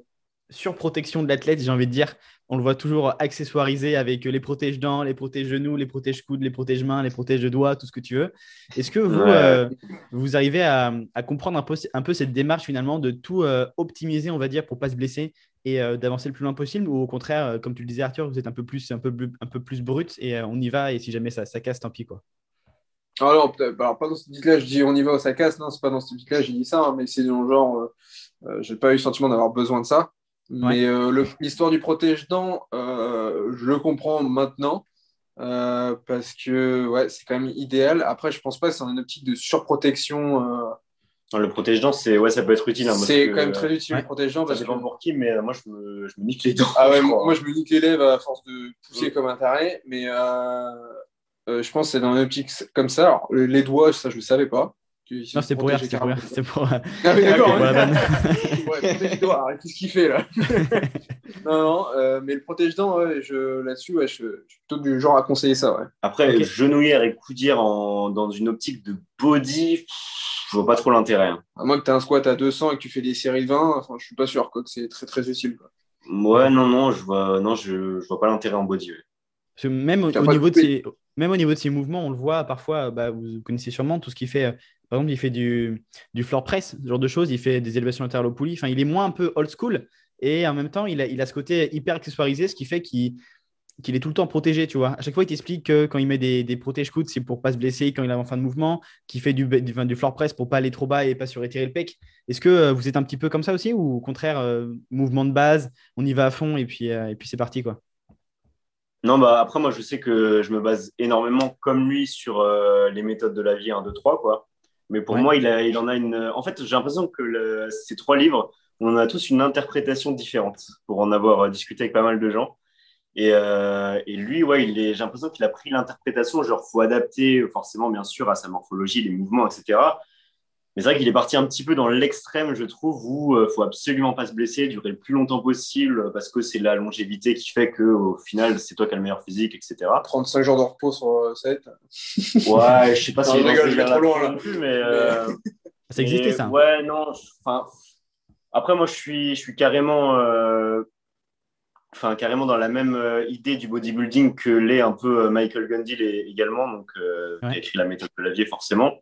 surprotection de l'athlète, j'ai envie de dire. On le voit toujours accessoirisé avec les protèges-dents, les protèges-genoux, les protèges-coudes, les protèges-mains, les protèges-doigts, tout ce que tu veux. Est-ce que vous, Ouais. euh, vous arrivez à, à comprendre un peu, un peu cette démarche finalement de tout euh, optimiser, on va dire, pour pas se blesser et euh, d'avancer le plus loin possible? Ou au contraire, euh, comme tu le disais Arthur, vous êtes un peu plus, un peu, plus- un peu plus brut et euh, on y va et si jamais ça, ça casse, tant pis quoi. Alors, peut-être- alors, pas dans ce là je dis on y va, ça casse. Non, c'est pas dans ce là j'ai dit ça, hein, mais c'est dans le genre, euh, euh, j'ai pas eu le sentiment d'avoir besoin de ça. Mais euh, l'histoire du protège-dents, euh, je le comprends maintenant. euh, parce que ouais, c'est quand même idéal. Après, je pense pas que c'est une optique de surprotection. euh, Non, Le protège-dents, c'est ouais, ça peut être utile. hein, c'est que, quand même très utile ouais. le protège-dents. Ça Parce que... dépend pour qui, mais euh, moi, je me, je me nique les dents. Ah ouais, je moi, crois. moi, je me nique les lèvres à force de pousser comme un taré, mais euh, je pense que c'est dans une optique comme ça. Alors, les doigts, ça, je ne savais pas. Non, c'était pour rire, c'était pour rire. C'est pour, euh, Ah oui, d'accord. Ouais, protège les doigts, arrête, qu'est-ce qu'il fait là Non, non, euh, mais le protège-dents, ouais, je, là-dessus, ouais, je, je suis plutôt du genre à conseiller ça. Ouais. Après, Ok. genouillère et coudière en, dans une optique de body, je vois pas trop l'intérêt. hein. À moins que tu as un squat à 200 et que tu fais des séries de 20, enfin, je suis pas sûr quoi, que c'est très très utile. Quoi. Ouais, non, non, je vois, non, je, je vois pas l'intérêt en body. ouais. Parce que même au, niveau de ses, même au niveau de ses mouvements, on le voit parfois, bah, vous connaissez sûrement tout ce qu'il fait. euh, Par exemple, il fait du, du floor press, ce genre de choses. Il fait des élévations latérales au poulie. Enfin, il est moins un peu old school. Et en même temps, il a, il a ce côté hyper accessoirisé, ce qui fait qu'il qu'il est tout le temps protégé, tu vois. À chaque fois, il t'explique que quand il met des, des protèges coudes, c'est pour pas se blesser quand il est en fin de mouvement, qu'il fait du, du, du, floor press pour pas aller trop bas et pas surétirer le pec. Est-ce que euh, vous êtes un petit peu comme ça aussi ou au contraire, euh, mouvement de base, on y va à fond et puis, euh, et puis c'est parti, quoi? Non, bah après, moi, je sais que je me base énormément comme lui sur euh, les méthodes de la vie 1, 2, 3, quoi. Mais pour Ouais. moi, il, a, il en a une. En fait, j'ai l'impression que le- ces trois livres, on en a tous une interprétation différente pour en avoir euh, discuté avec pas mal de gens. Et, euh, et lui, ouais, il est, j'ai l'impression qu'il a pris l'interprétation, genre, faut adapter forcément, bien sûr, à sa morphologie, les mouvements, etc. Mais c'est vrai qu'il est parti un petit peu dans l'extrême, je trouve, où il faut absolument pas se blesser, durer le plus longtemps possible, parce que c'est la longévité qui fait que au final, c'est toi qui as le meilleur physique, etc. 35 jours de repos sur 7. Ouais, je sais pas Non, si rigole, je vais trop loin, là. non plus, mais, euh, Ça existait, mais ça Ouais, non. après, moi, je suis, je suis carrément, euh, enfin, carrément dans la même euh, idée du bodybuilding que l'est un peu euh, Michael Gundil et- également, donc euh, qui a écrit la méthode de Lavier, forcément.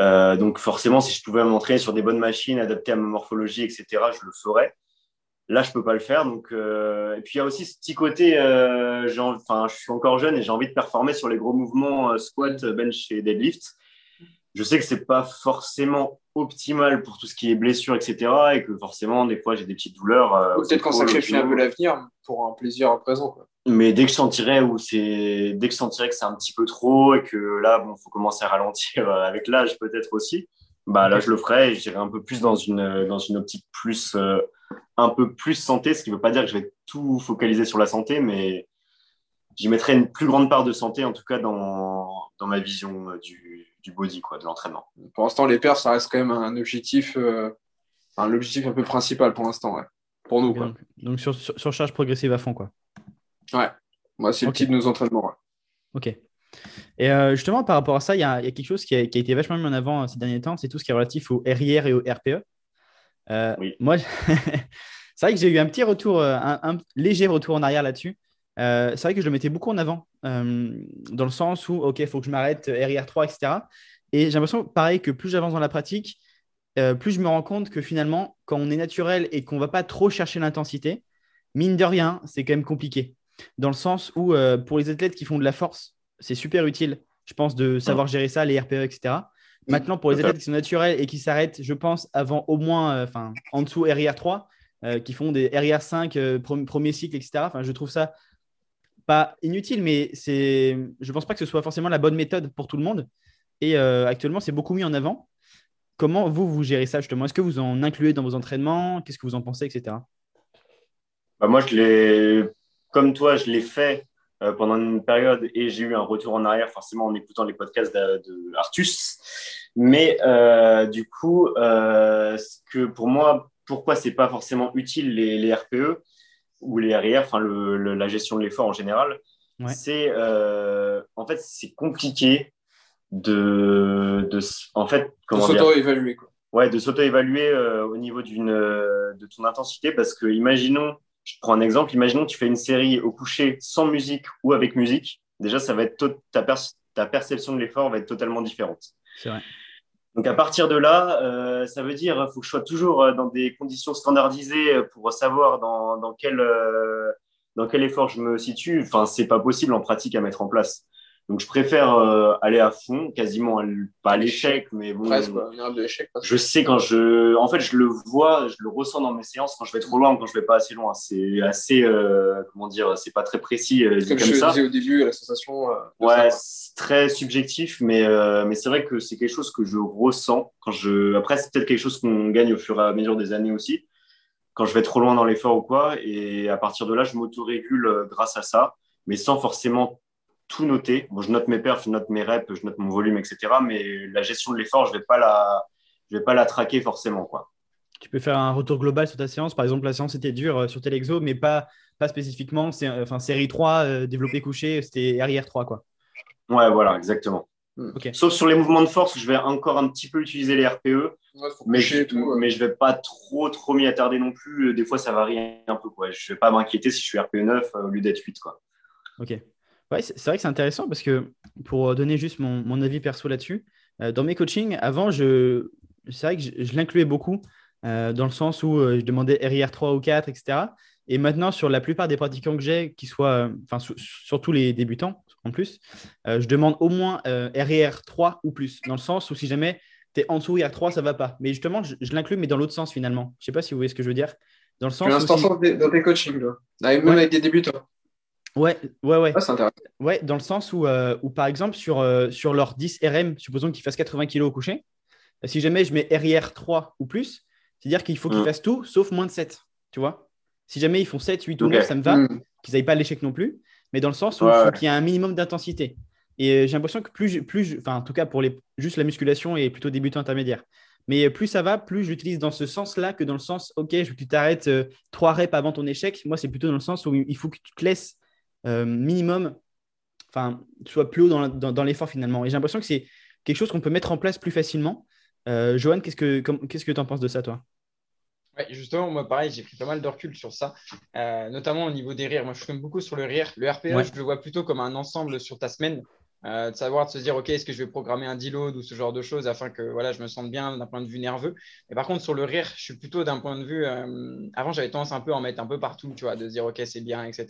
Euh, donc, forcément, si je pouvais m'entraîner sur des bonnes machines adaptées à ma morphologie, etc., je le ferais. Là, je peux pas le faire. Donc, euh, et puis il y a aussi ce petit côté, euh, enfin, je suis encore jeune et j'ai envie de performer sur les gros mouvements euh, squat, bench et deadlift. Je sais que c'est pas forcément optimal pour tout ce qui est blessure, etc. Et que forcément, des fois, j'ai des petites douleurs. euh, Peut-être qu'on épaules, sacrifie aux un peu l'avenir pour un plaisir à présent. Quoi. Mais dès que je sentirais où c'est, dès que je sentirais que c'est un petit peu trop et que là, bon, faut commencer à ralentir euh, avec l'âge peut-être aussi. Bah là, je le ferai et j'irai un peu plus dans une dans une optique plus euh, un peu plus santé, ce qui veut pas dire que je vais tout focaliser sur la santé, mais j'y mettrai une plus grande part de santé en tout cas dans dans ma vision du du body quoi, de l'entraînement. Pour l'instant, les perfs, ça reste quand même un objectif, euh, enfin, l'objectif un peu principal pour l'instant, ouais. Pour nous, quoi. Donc, donc sur, sur, surcharge progressive à fond, quoi. Ouais. Moi, c'est Ok. le type de nos entraînements. ouais. Ok. Et euh, justement, par rapport à ça, il y a, il y a quelque chose qui a, qui a été vachement mis en avant euh, ces derniers temps, c'est tout ce qui est relatif au RIR et au RPE. Euh, Oui. Moi, c'est vrai que j'ai eu un petit retour, un, un léger retour en arrière là-dessus. Euh, c'est vrai que je le mettais beaucoup en avant, euh, dans le sens où, OK, il faut que je m'arrête, euh, RIR 3, etc. Et j'ai l'impression, pareil, que plus j'avance dans la pratique, euh, plus je me rends compte que finalement, quand on est naturel et qu'on ne va pas trop chercher l'intensité, mine de rien, c'est quand même compliqué. Dans le sens où, pour les athlètes qui font de la force, c'est super utile, je pense, de savoir gérer ça, les RPE, etc. Maintenant, pour les athlètes qui sont naturels et qui s'arrêtent, je pense, avant au moins, enfin, en dessous RIR 3, euh, qui font des RIR 5, euh, pre- premier cycle, etc. Enfin, je trouve ça pas inutile, mais c'est, je pense pas que ce soit forcément la bonne méthode pour tout le monde. Et euh, actuellement, c'est beaucoup mis en avant. Comment vous, vous gérez ça justement? Est-ce que vous en incluez dans vos entraînements? Qu'est-ce que vous en pensez, etc. Bah, moi, je l'ai, comme toi, je l'ai fait euh, pendant une période et j'ai eu un retour en arrière forcément en écoutant les podcasts de, de Artus. Mais euh, du coup, que pour moi, pourquoi c'est pas forcément utile les RPE ou les RIR, enfin le, le- la gestion de l'effort en général, Ouais. c'est euh, en fait c'est compliqué de, de en fait comment dire s'auto-évaluer, quoi. ouais, de s'auto-évaluer euh, au niveau d'une, euh, de ton intensité parce que, imaginons, je te prends un exemple, imaginons que tu fais une série au coucher sans musique ou avec musique. Déjà, ça va être ta, per- ta perception de l'effort va être totalement différente. C'est vrai. Donc, à partir de là, euh, ça veut dire faut que je sois toujours euh, dans des conditions standardisées pour savoir dans, dans, quel, euh, dans quel effort je me situe. Enfin, c'est pas possible en pratique à mettre en place. Donc, je préfère euh, aller à fond, quasiment à pas à l'échec, mais bon, Presque, de je sais quand je. En fait, je le vois, je le ressens dans mes séances quand je vais trop loin ou quand je vais pas assez loin. C'est assez. euh, comment dire C'est pas très précis euh, Comme je ça. disais au début, la sensation. Ouais, c'est très subjectif, mais, mais c'est vrai que c'est quelque chose que je ressens quand je. Après, c'est peut-être quelque chose qu'on gagne au fur et à mesure des années aussi, quand je vais trop loin dans l'effort ou quoi. Et à partir de là, je m'autorégule grâce à ça, mais sans forcément tout noter. Bon, je note mes perfs, je note mes reps, je note mon volume, etc. Mais la gestion de l'effort, je vais pas la, je vais pas la traquer forcément, quoi. Tu peux faire un retour global sur ta séance. Par exemple, la séance était dure euh, sur tel exo, mais pas, pas spécifiquement. C'est, euh, enfin, série 3, euh, développé couché, c'était RIR 3. Quoi. Ouais, voilà, exactement. Ok. Sauf sur les mouvements de force, je vais encore un petit peu utiliser les RPE, Ouais, mais je, mais je vais pas trop trop m'y attarder non plus. Des fois, ça varie un peu. Quoi. Je vais pas m'inquiéter si je suis RPE 9 euh, au lieu d'être 8. Quoi. Ok. Ouais, c'est vrai que c'est intéressant parce que pour donner juste mon, mon avis perso là-dessus, euh, dans mes coachings, avant, je, c'est vrai que je, je l'incluais beaucoup euh, dans le sens où euh, je demandais RIR 3 ou 4, etc. Et maintenant, sur la plupart des pratiquants que j'ai, qui soient, enfin, surtout les débutants en plus, je demande au moins RIR 3 ou plus, dans le sens où si jamais tu es en dessous RIR3, ça va pas. Mais justement, je, l'inclus, mais dans l'autre sens finalement. Je sais pas si vous voyez ce que je veux dire. Dans le sens. Où dans tes coachings, là. même avec des débutants. Ouais, ouais, ouais. Ah. Ouais, dans le sens où, où par exemple, sur, sur leur 10 RM, supposons qu'ils fassent 80 kg au coucher, si jamais je mets RIR 3 ou plus, c'est-à-dire qu'il faut qu'ils mm. fassent tout sauf moins de 7. Tu vois Si jamais ils font 7, 8 ou 9, ça me va. Mm. Qu'ils n'aillent pas à l'échec non plus. Mais dans le sens où il faut qu'il y ait un minimum d'intensité. Et euh, j'ai l'impression que plus, plus, enfin en tout cas pour les, juste la musculation et plutôt débutant intermédiaire. Mais plus ça va, plus j'utilise dans ce sens-là que dans le sens, ok, je veux que tu t'arrêtes euh, trois reps avant ton échec. Moi, c'est plutôt dans le sens où il faut que tu te laisses euh, minimum, enfin, sois plus haut dans, dans, l'effort finalement. Et j'ai l'impression que c'est quelque chose qu'on peut mettre en place plus facilement. Johan, qu'est-ce que qu'est-ce que tu en penses de ça, toi? Ouais, justement, moi, pareil, j'ai pris pas mal de recul sur ça, notamment au niveau des rires. Moi, je fume beaucoup sur le rire. Le RPE, je le vois plutôt comme un ensemble sur ta semaine. Euh, de savoir de se dire ok est-ce que je vais programmer un deload ou ce genre de choses afin que voilà je me sente bien d'un point de vue nerveux. Mais par contre sur le rire je suis plutôt d'un point de vue euh, avant j'avais tendance un peu à en mettre un peu partout tu vois de se dire ok c'est bien etc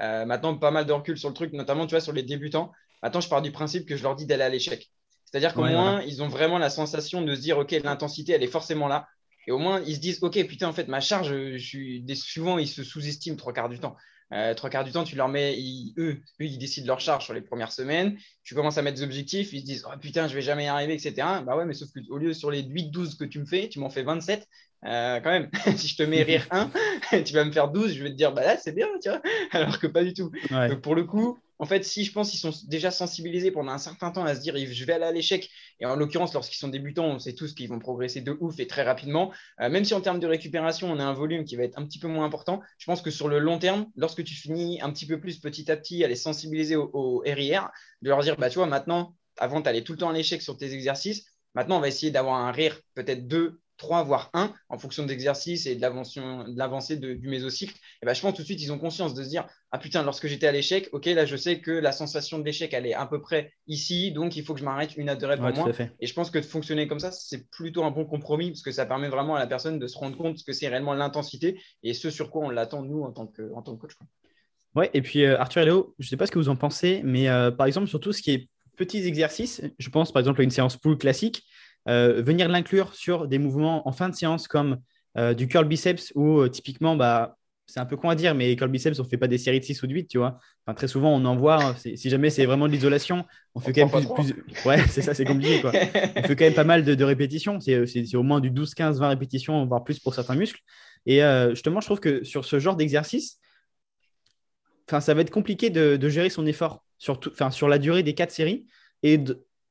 euh, maintenant pas mal de recul sur le truc notamment tu vois sur les débutants. Maintenant je pars du principe que je leur dis d'aller à l'échec. C'est-à-dire qu'au moins ils ont vraiment la sensation de se dire ok l'intensité elle est forcément là. Et au moins ils se disent ok putain en fait ma charge je suis souvent ils se sous-estiment trois quarts du temps euh, trois quarts du temps, tu leur mets, eux, eux, ils décident leur charge sur les premières semaines. Tu commences à mettre des objectifs, ils se disent, oh putain, je vais jamais y arriver, etc. Bah ouais, mais sauf qu'au lieu sur les 8-12 que tu me fais, tu m'en fais 27. Euh, quand même, si je te mets rire 1, tu vas me faire 12, je vais te dire, bah là, c'est bien, tu vois. Alors que pas du tout. Donc pour le coup, en fait, si je pense qu'ils sont déjà sensibilisés pendant un certain temps à se dire je vais aller à l'échec, et en l'occurrence, lorsqu'ils sont débutants, on sait tous qu'ils vont progresser de ouf et très rapidement, euh, même si en termes de récupération, on a un volume qui va être un petit peu moins important, je pense que sur le long terme, lorsque tu finis un petit peu plus petit à petit à les sensibiliser au, RIR, de leur dire bah, tu vois, maintenant, avant, tu allais tout le temps à l'échec sur tes exercices, maintenant, on va essayer d'avoir un rire peut-être deux 3, voire 1, en fonction de l'exercice et de l'avancée du mésocycle, et ben, je pense tout de suite, ils ont conscience de se dire Ah putain, lorsque j'étais à l'échec, ok, là, je sais que la sensation de l'échec, elle est à peu près ici, donc il faut que je m'arrête une à deux reps pour moi. Et je pense que de fonctionner comme ça, c'est plutôt un bon compromis parce que ça permet vraiment à la personne de se rendre compte que c'est réellement l'intensité et ce sur quoi on l'attend, nous, en tant que, en tant que coach. Ouais, et puis euh, Arthur et Léo, je ne sais pas ce que vous en pensez, mais euh, par exemple, sur tout ce qui est petits exercices, je pense par exemple à une séance pool classique, euh, venir l'inclure sur des mouvements en fin de séance comme euh, du curl biceps où euh, typiquement, bah, c'est un peu con à dire, mais curl biceps, on ne fait pas des séries de 6 ou de 8, tu vois. Enfin, très souvent, on en voit, hein, si jamais c'est vraiment de l'isolation, on, fait quand même plus, Ouais, c'est ça, c'est compliqué, quoi. on fait quand même pas mal de, répétitions. C'est au moins du 12, 15, 20 répétitions, voire plus pour certains muscles. Et justement, je trouve que sur ce genre d'exercice, ça va être compliqué de, gérer son effort sur, sur la durée des 4 séries. Et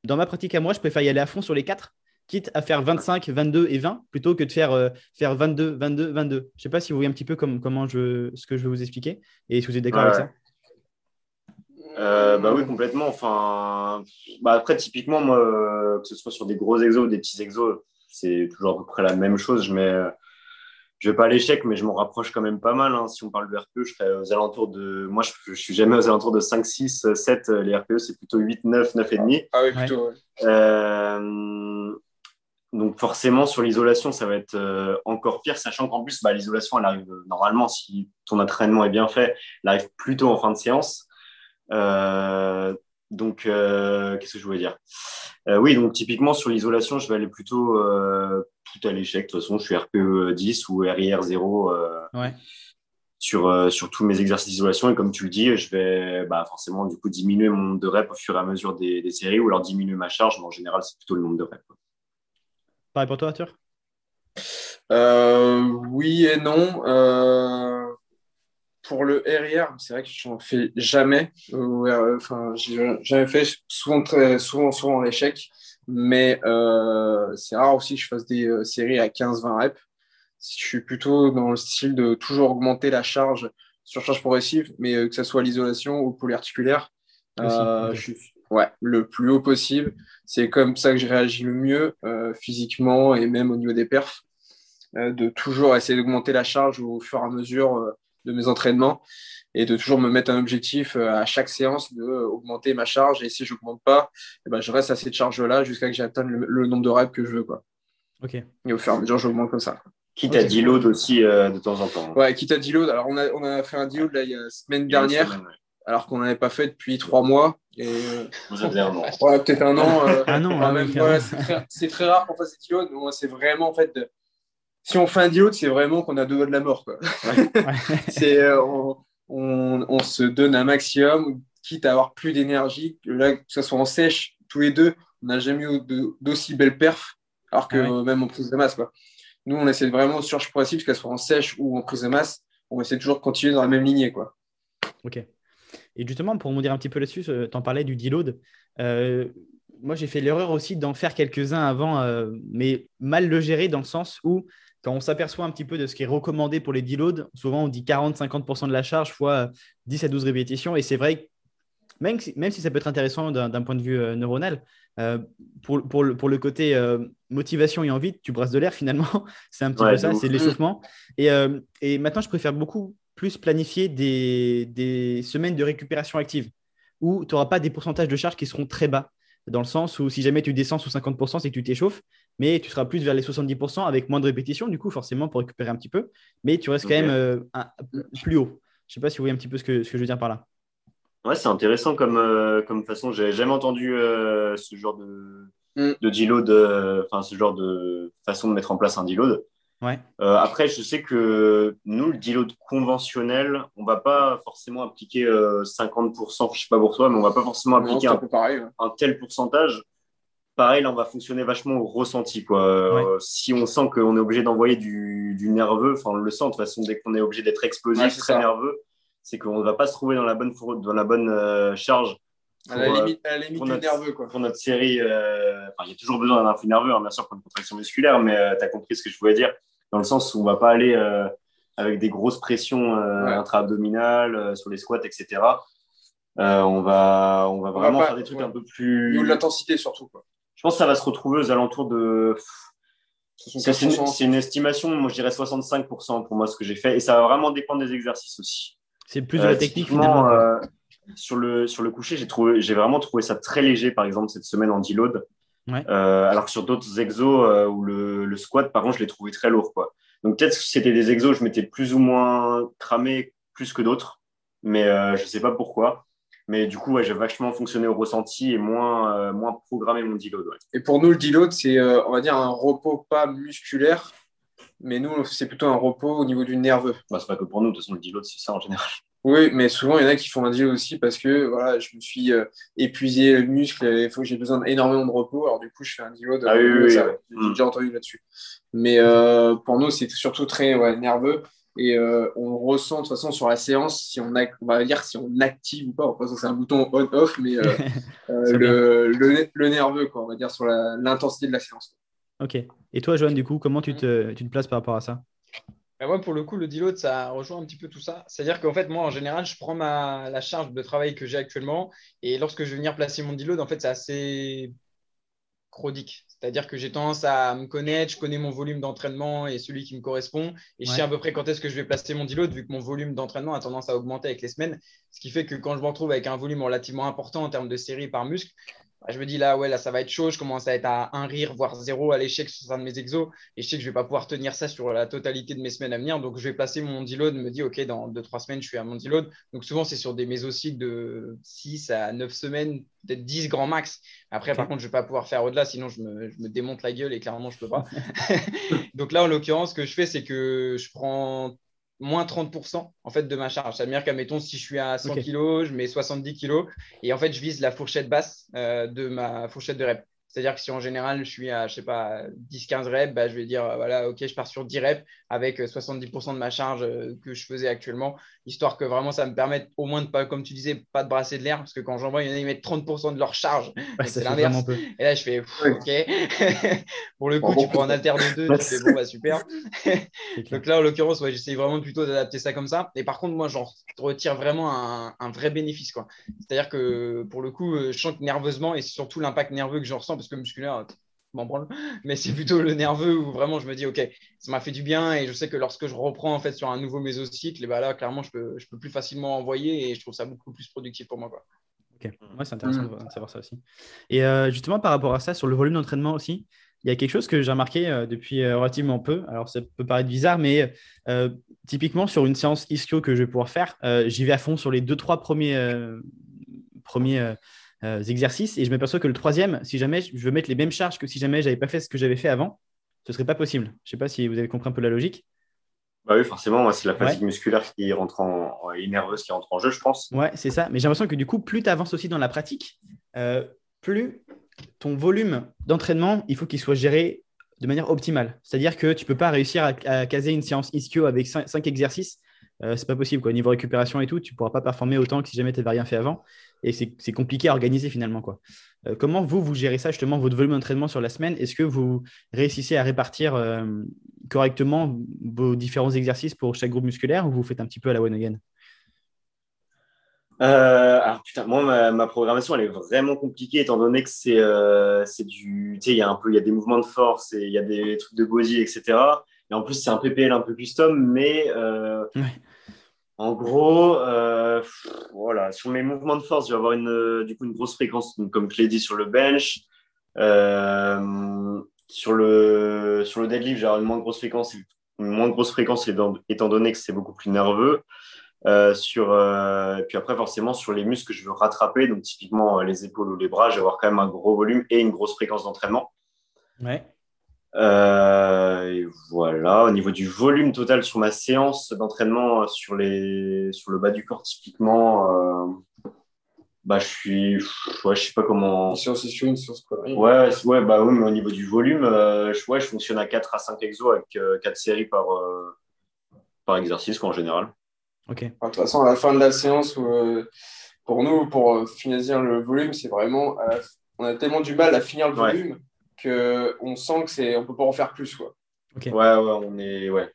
dans ma pratique à moi, je préfère y aller à fond sur les 4 quitte à faire 25, 22 et 20 plutôt que de faire, euh, faire 22, 22, 22. Je ne sais pas si vous voyez un petit peu comme, comment je, ce que je vais vous expliquer et si vous êtes d'accord avec ça. Euh, bah oui, complètement. Enfin, bah après, typiquement, moi, que ce soit sur des gros exos ou des petits exos, c'est toujours à peu près la même chose. Je mets, je vais pas à l'échec, mais je m'en rapproche quand même pas mal. Hein. Si on parle de RPE, je serais aux alentours de. Moi, je, ne suis jamais aux alentours de 5, 6, 7. Les RPE, c'est plutôt 8, 9, 9 et demi. Ah oui, plutôt. Euh, donc forcément, sur l'isolation, ça va être euh, encore pire, sachant qu'en plus, bah, l'isolation, elle arrive euh, normalement, si ton entraînement est bien fait, elle arrive plutôt en fin de séance. Euh, donc, qu'est-ce que je voulais dire? Oui, donc typiquement, sur l'isolation, je vais aller plutôt tout à l'échec. De toute façon, je suis RPE 10 ou RIR 0 sur, sur tous mes exercices d'isolation. Et comme tu le dis, je vais bah, forcément du coup diminuer mon nombre de reps au fur et à mesure des, des séries ou alors diminuer ma charge, mais en général, c'est plutôt le nombre de reps. Pareil pour toi, Arthur? Euh, Oui et non. Euh, pour le RIR, c'est vrai que je n'en fais jamais. Euh, enfin, j'ai jamais fait, souvent, très, souvent, souvent en échec. Mais c'est rare aussi que je fasse des séries à 15-20 reps. Je suis plutôt dans le style de toujours augmenter la charge sur charge progressive, mais que ce soit l'isolation ou polyarticulaire. je suis Ouais, le plus haut possible. C'est comme ça que je réagis le mieux euh, physiquement et même au niveau des perfs, euh, de toujours essayer d'augmenter la charge au fur et à mesure euh, de mes entraînements et de toujours me mettre un objectif à chaque séance de augmenter ma charge. Et si je n'augmente pas, eh ben, je reste à cette charge-là jusqu'à ce que j'atteigne le, nombre de reps que je veux. Quoi. Ok. Et au fur et à mesure, j'augmente comme ça. Quitte à deload aussi de temps en temps. Ouais, quitte à deload. Alors, on a, on a fait un deload là, il y a la semaine dernière, alors qu'on n'avait pas fait depuis trois mois. Et, Vous avez un an. Ouais, peut-être un an. un an, hein, même, ouais, c'est très, rare qu'on fasse des deloads. C'est vraiment, en fait, de... si on fait un deload, c'est vraiment qu'on a deux doigts de la mort. Quoi. c'est, on, on, on, se donne un maximum, quitte à avoir plus d'énergie. Là, que ce soit en sèche, tous les deux, on n'a jamais eu d'aussi belles perfs, alors que ah même en prise de masse. Quoi. Nous, on essaie vraiment sur surcharge progressive, qu'elle soit en sèche ou en prise de masse, on essaie toujours de continuer dans la même lignée. Quoi. Ok. Et justement, pour dire un petit peu là-dessus, euh, tu en parlais du deload. Euh, moi, j'ai fait l'erreur aussi d'en faire quelques-uns avant, euh, mais mal le gérer dans le sens où, quand on s'aperçoit un petit peu de ce qui est recommandé pour les deloads, souvent on dit 40-50% de la charge fois 10 à 12 répétitions. Et c'est vrai même si, même si ça peut être intéressant d'un point de vue euh, neuronal, euh, pour, pour, le, pour, le, côté euh, motivation et envie, tu brasses de l'air finalement. c'est un petit peu ça, c'est l'échauffement. Et, et, maintenant, je préfère beaucoup plus planifier des, des semaines de récupération active où tu n'auras pas des pourcentages de charge qui seront très bas. Dans le sens où si jamais tu descends sous 50%, c'est que tu t'échauffes, mais tu seras plus vers les 70% avec moins de répétitions, du coup, forcément, pour récupérer un petit peu. Mais tu restes quand même plus haut. Je ne sais pas si vous voyez un petit peu ce que, ce que je veux dire par là. Ouais, c'est intéressant comme, euh, comme façon. J'ai jamais entendu euh, ce genre de, mm. de deload, euh, enfin ce genre de façon de mettre en place un deload. Ouais. après, je sais que nous, le deload conventionnel, on va pas forcément appliquer 50%, je sais pas pour toi, mais on va pas forcément appliquer un, pareil, un, tel pourcentage. Pareil, là, on va fonctionner vachement au ressenti. Quoi. si on sent qu'on est obligé d'envoyer du, du, nerveux, enfin, on le sent de toute façon, dès qu'on est obligé d'être explosif, très nerveux, c'est qu'on ne va pas se trouver dans la bonne, dans la bonne euh, charge. Pour, à la euh, limite, à la limite notre, nerveux. Quoi. Pour notre série, euh, il y a toujours besoin d'un flux nerveux, hein, bien sûr, pour une contraction musculaire, mais tu as compris ce que je voulais dire, dans le sens où on ne va pas aller avec des grosses pressions intra-abdominales sur les squats, etc. on, va, on va vraiment faire des trucs un peu plus. Ou l'intensité surtout. Quoi. Je pense que ça va se retrouver aux alentours de. C'est une, une, estimation, moi je dirais 65% pour moi ce que j'ai fait, et ça va vraiment dépendre des exercices aussi. C'est plus de la euh, technique finalement. Euh, sur, le, sur le coucher, j'ai, trouvé, j'ai vraiment trouvé ça très léger, par exemple, cette semaine en deload. Ouais. Euh, alors que sur d'autres exos ou le, le, squat, par contre, je l'ai trouvé très lourd. Quoi. Donc peut-être que c'était des exos, je m'étais plus ou moins cramé plus que d'autres, mais je ne sais pas pourquoi. Mais du coup, ouais, j'ai vachement fonctionné au ressenti et moins, moins programmé mon deload. Et pour nous, le deload, c'est, on va dire, un repos pas musculaire, mais nous, c'est plutôt un repos au niveau du nerveux. Bah, c'est pas que pour nous, de toute façon, le deload, c'est ça en général. Oui, mais souvent, il y en a qui font un deload aussi parce que voilà, je me suis euh, épuisé le muscle, il faut que j'ai besoin d'énormément de repos. Alors, du coup, je fais un deload. Ah, oui, oui, J'ai mm. déjà entendu là-dessus. Mais euh, pour nous, c'est surtout très ouais, nerveux. Et euh, on ressent de toute façon sur la séance si on, a, on va dire si on active ou pas. c'est un bouton on-off, mais le, le, le, nerveux, quoi, on va dire sur l'intensité de la séance. Ok. Et toi, Joanne, du coup, comment tu te, tu te places par rapport à ça? Bah, moi, pour le coup, le deload, ça rejoint un petit peu tout ça. C'est-à-dire qu'en fait, moi, en général, je prends ma, la charge de travail que j'ai actuellement et lorsque je vais venir placer mon deload, en fait, c'est assez chronique. C'est-à-dire que j'ai tendance à me connaître, je connais mon volume d'entraînement et celui qui me correspond. Et je sais à peu près quand est-ce que je vais placer mon deload, vu que mon volume d'entraînement a tendance à augmenter avec les semaines. Ce qui fait que quand je me retrouve avec un volume relativement important en termes de série par muscle, je me dis là, ouais, là, ça va être chaud. Je commence à être à un rire, voire zéro à l'échec sur un de mes exos. Et je sais que je vais pas pouvoir tenir ça sur la totalité de mes semaines à venir. Donc, je vais placer mon deload, me dis, OK, dans 2-3 semaines, je suis à mon deload. Donc, souvent, c'est sur des mésocycles de 6 à 9 semaines, peut-être 10 grand max. Après, par contre, je vais pas pouvoir faire au-delà, sinon je me, je me, démonte la gueule et clairement, je peux pas. Donc, là, en l'occurrence, ce que je fais, c'est que je prends moins 30% en fait de ma charge. Ça veut dire qu'admettons, si je suis à 100 kg, je mets 70 kg et en fait, je vise la fourchette basse euh, de ma fourchette de rep. C'est-à-dire que si en général, je suis à, je sais pas, 10-15 reps, bah, je vais dire, voilà, OK, je pars sur 10 reps avec 70% de ma charge euh, que je faisais actuellement, histoire que vraiment ça me permette au moins de pas, comme tu disais, pas de brasser de l'air, parce que quand j'en vois, il y en a qui mettent 30% de leur charge. c'est l'inverse. Et là, je fais, OK. Pour le coup, tu prends un alter de 2, tu fais, bon, bah super. Donc là, en l'occurrence, ouais, j'essaie vraiment plutôt d'adapter ça comme ça. Et par contre, moi, j'en retire vraiment un, un vrai bénéfice. C'est-à-dire que pour le coup, je sens que nerveusement, et surtout l'impact nerveux que je ressens, parce que musculaire, m'en branle, mais c'est plutôt le nerveux où vraiment je me dis, OK, ça m'a fait du bien et je sais que lorsque je reprends en fait sur un nouveau mésocycle, et bah là, clairement, je peux, je peux plus facilement envoyer et je trouve ça beaucoup plus productif pour moi. Quoi. Ok, ouais, c'est intéressant de savoir ça aussi. Et euh, justement, par rapport à ça, sur le volume d'entraînement aussi, il y a quelque chose que j'ai remarqué euh, depuis euh, relativement peu. Alors, ça peut paraître bizarre, mais euh, typiquement, sur une séance ischio que je vais pouvoir faire, j'y vais à fond sur les deux, trois premiers, premiers exercices et je m'aperçois que le troisième, si jamais je veux mettre les mêmes charges que si jamais j'avais pas fait ce que j'avais fait avant, ce serait pas possible. Je ne sais pas si vous avez compris un peu la logique. Bah oui, forcément, c'est la fatigue musculaire qui rentre en, et nerveuse qui rentre en jeu, je pense. Ouais, c'est ça. Mais j'ai l'impression que du coup, plus tu avances aussi dans la pratique, plus ton volume d'entraînement, il faut qu'il soit géré de manière optimale. C'est-à-dire que tu ne peux pas réussir à, caser une séance ischio avec 5 exercices. Euh, c'est pas possible. Quoi. Niveau récupération et tout, tu ne pourras pas performer autant que si jamais tu n'avais rien fait avant. Et c'est compliqué à organiser finalement. Quoi. Euh, comment vous, vous gérez ça, justement, votre volume d'entraînement sur la semaine? Est-ce que vous réussissez à répartir euh, correctement vos différents exercices pour chaque groupe musculaire ou vous faites un petit peu à la one again? Alors putain, moi ma, programmation elle est vraiment compliquée étant donné que c'est c'est du, tu sais, il y a un peu, il y a des mouvements de force et il y a des trucs de body etc. Et en plus c'est un PPL un peu custom, mais euh, en gros, euh, voilà, sur mes mouvements de force, je vais avoir une, du coup une grosse fréquence, comme je l'ai dit sur le bench. sur le sur le deadlift, j'ai une moins grosse fréquence, une moins grosse fréquence étant donné que c'est beaucoup plus nerveux. Euh, sur, euh, puis après, forcément, sur les muscles que je veux rattraper, donc typiquement euh, les épaules ou les bras, je vais avoir quand même un gros volume et une grosse fréquence d'entraînement. Ouais. Et voilà, au niveau du volume total sur ma séance d'entraînement sur, les, sur le bas du corps, typiquement, bah, je suis. Ouais, je sais pas comment. Séance sur une séance quoi Ouais, ouais, bah oui, mais au niveau du volume, je, ouais, je fonctionne à 4 à 5 exos avec 4 séries par, par exercice, quoi, en général. De toute façon, à la fin de la séance, euh, pour nous, pour euh, finir le volume, c'est vraiment. on a tellement du mal à finir le volume qu'on sent que c'est, on peut pas en faire plus. Quoi. Ouais, ouais, on est. Ouais.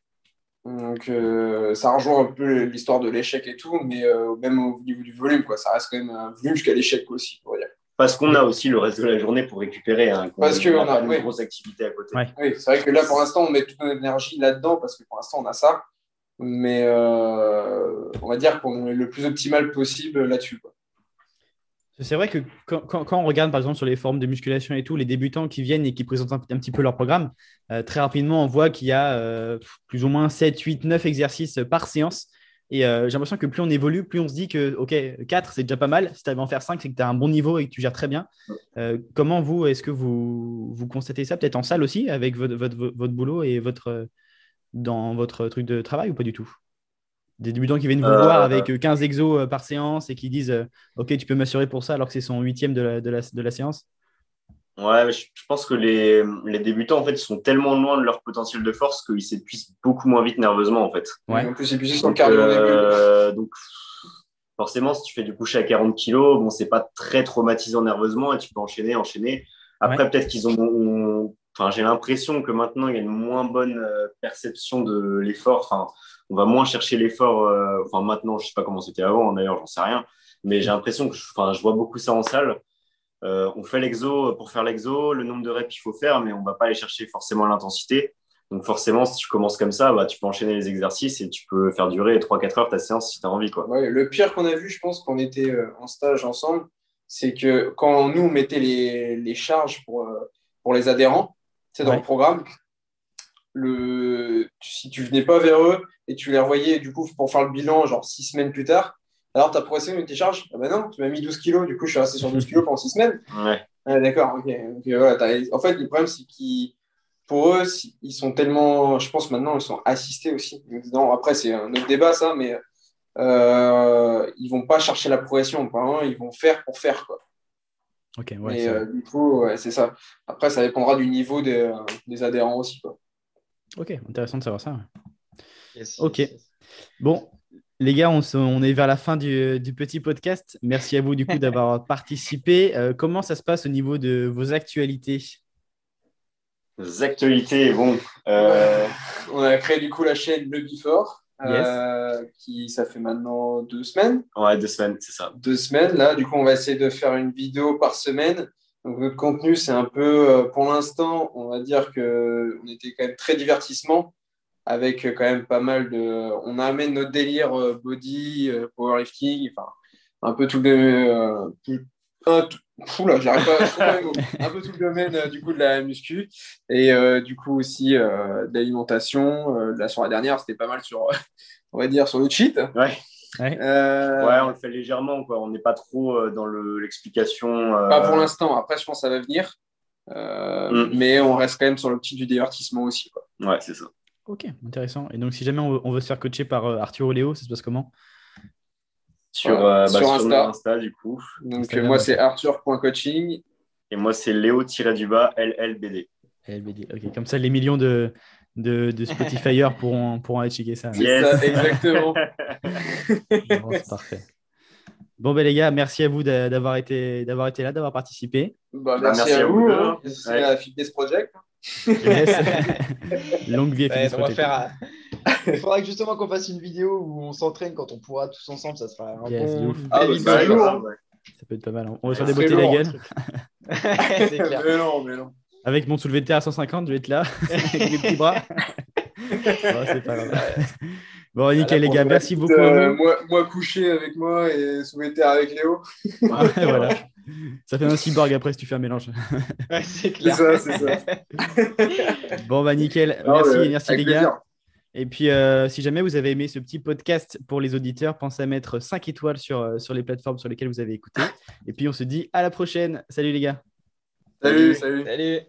Donc, euh, ça rejoint un peu l'histoire de l'échec et tout, mais même au niveau du volume, quoi, ça reste quand même un volume jusqu'à l'échec aussi, pour dire. Parce qu'on a aussi le reste de la journée pour récupérer. Hein, parce qu'on a, une grosse activité à côté. Oui, c'est vrai que là, pour l'instant, on met toute notre énergie là-dedans parce que pour l'instant, on a ça mais euh, on va dire qu'on est le plus optimal possible là-dessus. C'est vrai que quand, on regarde par exemple sur les formes de musculation et tout, les débutants qui viennent et qui présentent un, petit peu leur programme, euh, très rapidement on voit qu'il y a euh, plus ou moins 7, 8, 9 exercices par séance. Et j'ai l'impression que plus on évolue, plus on se dit que OK, 4 c'est déjà pas mal. Si tu avais en faire 5, c'est que tu as un bon niveau et que tu gères très bien. comment vous, est-ce que vous, vous constatez ça Peut-être en salle aussi avec votre, votre, votre boulot et votre dans votre truc de travail ou pas du tout? Des débutants qui viennent vous voir euh, avec 15 exos euh, par séance et qui disent euh, Ok, tu peux m'assurer pour ça alors que c'est son huitième de la, de la, de la séance? Ouais, je, pense que les, les, débutants, en fait, sont tellement loin de leur potentiel de force qu'ils s'épuisent beaucoup moins vite nerveusement, en fait. Ouais. En plus, épuisés sur le cardio Donc, forcément, si tu fais du coucher à 40 kg, bon, c'est pas très traumatisant nerveusement et tu peux enchaîner, enchaîner. Après, peut-être qu'ils ont, Enfin, j'ai l'impression que maintenant, il y a une moins bonne euh, perception de l'effort. Enfin, on va moins chercher l'effort. Euh, enfin, maintenant, je sais pas comment c'était avant, d'ailleurs, j'en sais rien. Mais j'ai l'impression que enfin, je vois beaucoup ça en salle. Euh, on fait l'exo pour faire l'exo, le nombre de reps qu'il faut faire, mais on va pas aller chercher forcément l'intensité. Donc forcément, si tu commences comme ça, bah, tu peux enchaîner les exercices et tu peux faire durer 3-4 heures ta séance si tu as envie. Quoi. Ouais, le pire qu'on a vu, je pense, qu'on était en stage ensemble, c'est que quand nous, on mettait les, les charges pour, pour les adhérents, c'est dans le programme. Le, si tu venais pas vers eux et tu les revoyais du coup pour faire le bilan genre six semaines plus tard, alors tu as progressé une tes charges Ah ben non, tu m'as mis 12 kilos, du coup je suis resté sur 12 kilos pendant six semaines. Ouais. D'accord, ok. En fait, le problème c'est qu'ils, pour eux, ils sont tellement, je pense maintenant, ils sont assistés aussi. après, c'est un autre débat ça, mais euh, ils vont pas chercher la progression, ils vont faire pour faire quoi. Ok, ouais. Euh, du coup, c'est ça. Après, ça dépendra du niveau des, des adhérents aussi. Quoi. Ok, intéressant de savoir ça. ok. Bon, les gars, on, on, est vers la fin du, du, petit podcast. Merci à vous du coup d'avoir participé. Euh, comment ça se passe au niveau de vos actualités? Les actualités, bon. Euh... On a créé du coup la chaîne Le Before. Euh, qui ça fait maintenant deux semaines. Ouais, deux semaines, c'est ça. Deux semaines. Là, du coup, on va essayer de faire une vidéo par semaine. Donc, notre contenu, c'est un peu, euh, pour l'instant, on va dire que on était quand même très divertissement, avec quand même pas mal de. On a amené notre délire euh, body, powerlifting, enfin, un peu tout le. un, Oula, j'arrive pas un peu tout le domaine du coup de la muscu et du coup aussi de l'alimentation. la soirée dernière, c'était pas mal sur, on va dire, sur le cheat. Ouais. Ouais. ouais. on le fait légèrement. Quoi. On n'est pas trop dans l'explication. Pas pour l'instant. Après, je pense que ça va venir. Mm. Mais on reste quand même sur le petit du divertissement aussi. Quoi. Ouais, c'est ça. Ok, intéressant. Et donc, si jamais on veut, se faire coacher par Arthur ou Léo, ça se passe comment? Sur, euh, bah, sur, Insta. du coup. Donc, moi, c'est arthur.coaching. Et moi, c'est léo-du-bas LLBD. LLBD, ok. Comme ça, les millions de, de, de Spotifyers pourront, pourront aller checker ça. Yes. exactement. c'est parfait. Bon, ben les gars, merci à vous d'avoir été, été là, d'avoir participé. Bah, bah, merci, à, vous. Hein. C'est la Fitness Project. Longue vie à Fitness Project. Faire, il faudra justement qu'on fasse une vidéo où on s'entraîne quand on pourra tous ensemble. Ça sera un bon. Ah, bah, ça peut être pas mal. On va faire des beautés la gueule. c'est clair. Mais non, mais non. Avec mon soulevé de terre à 150, je vais être là, avec les petits bras. bon, c'est pas grave. Bon, nickel, les gars, merci beaucoup. Euh, moi, moi, couché avec moi et soulevé de terre avec Léo. voilà. Ça fait un cyborg après si tu fais un mélange. Ouais, c'est clair. C'est ça, c'est ça. bon, bah nickel. merci, merci les gars. Et puis, euh, si jamais vous avez aimé ce petit podcast pour les auditeurs, pensez à mettre 5 étoiles sur, euh, sur les plateformes sur lesquelles vous avez écouté. Et puis, on se dit à la prochaine. Salut les gars. salut. salut. salut.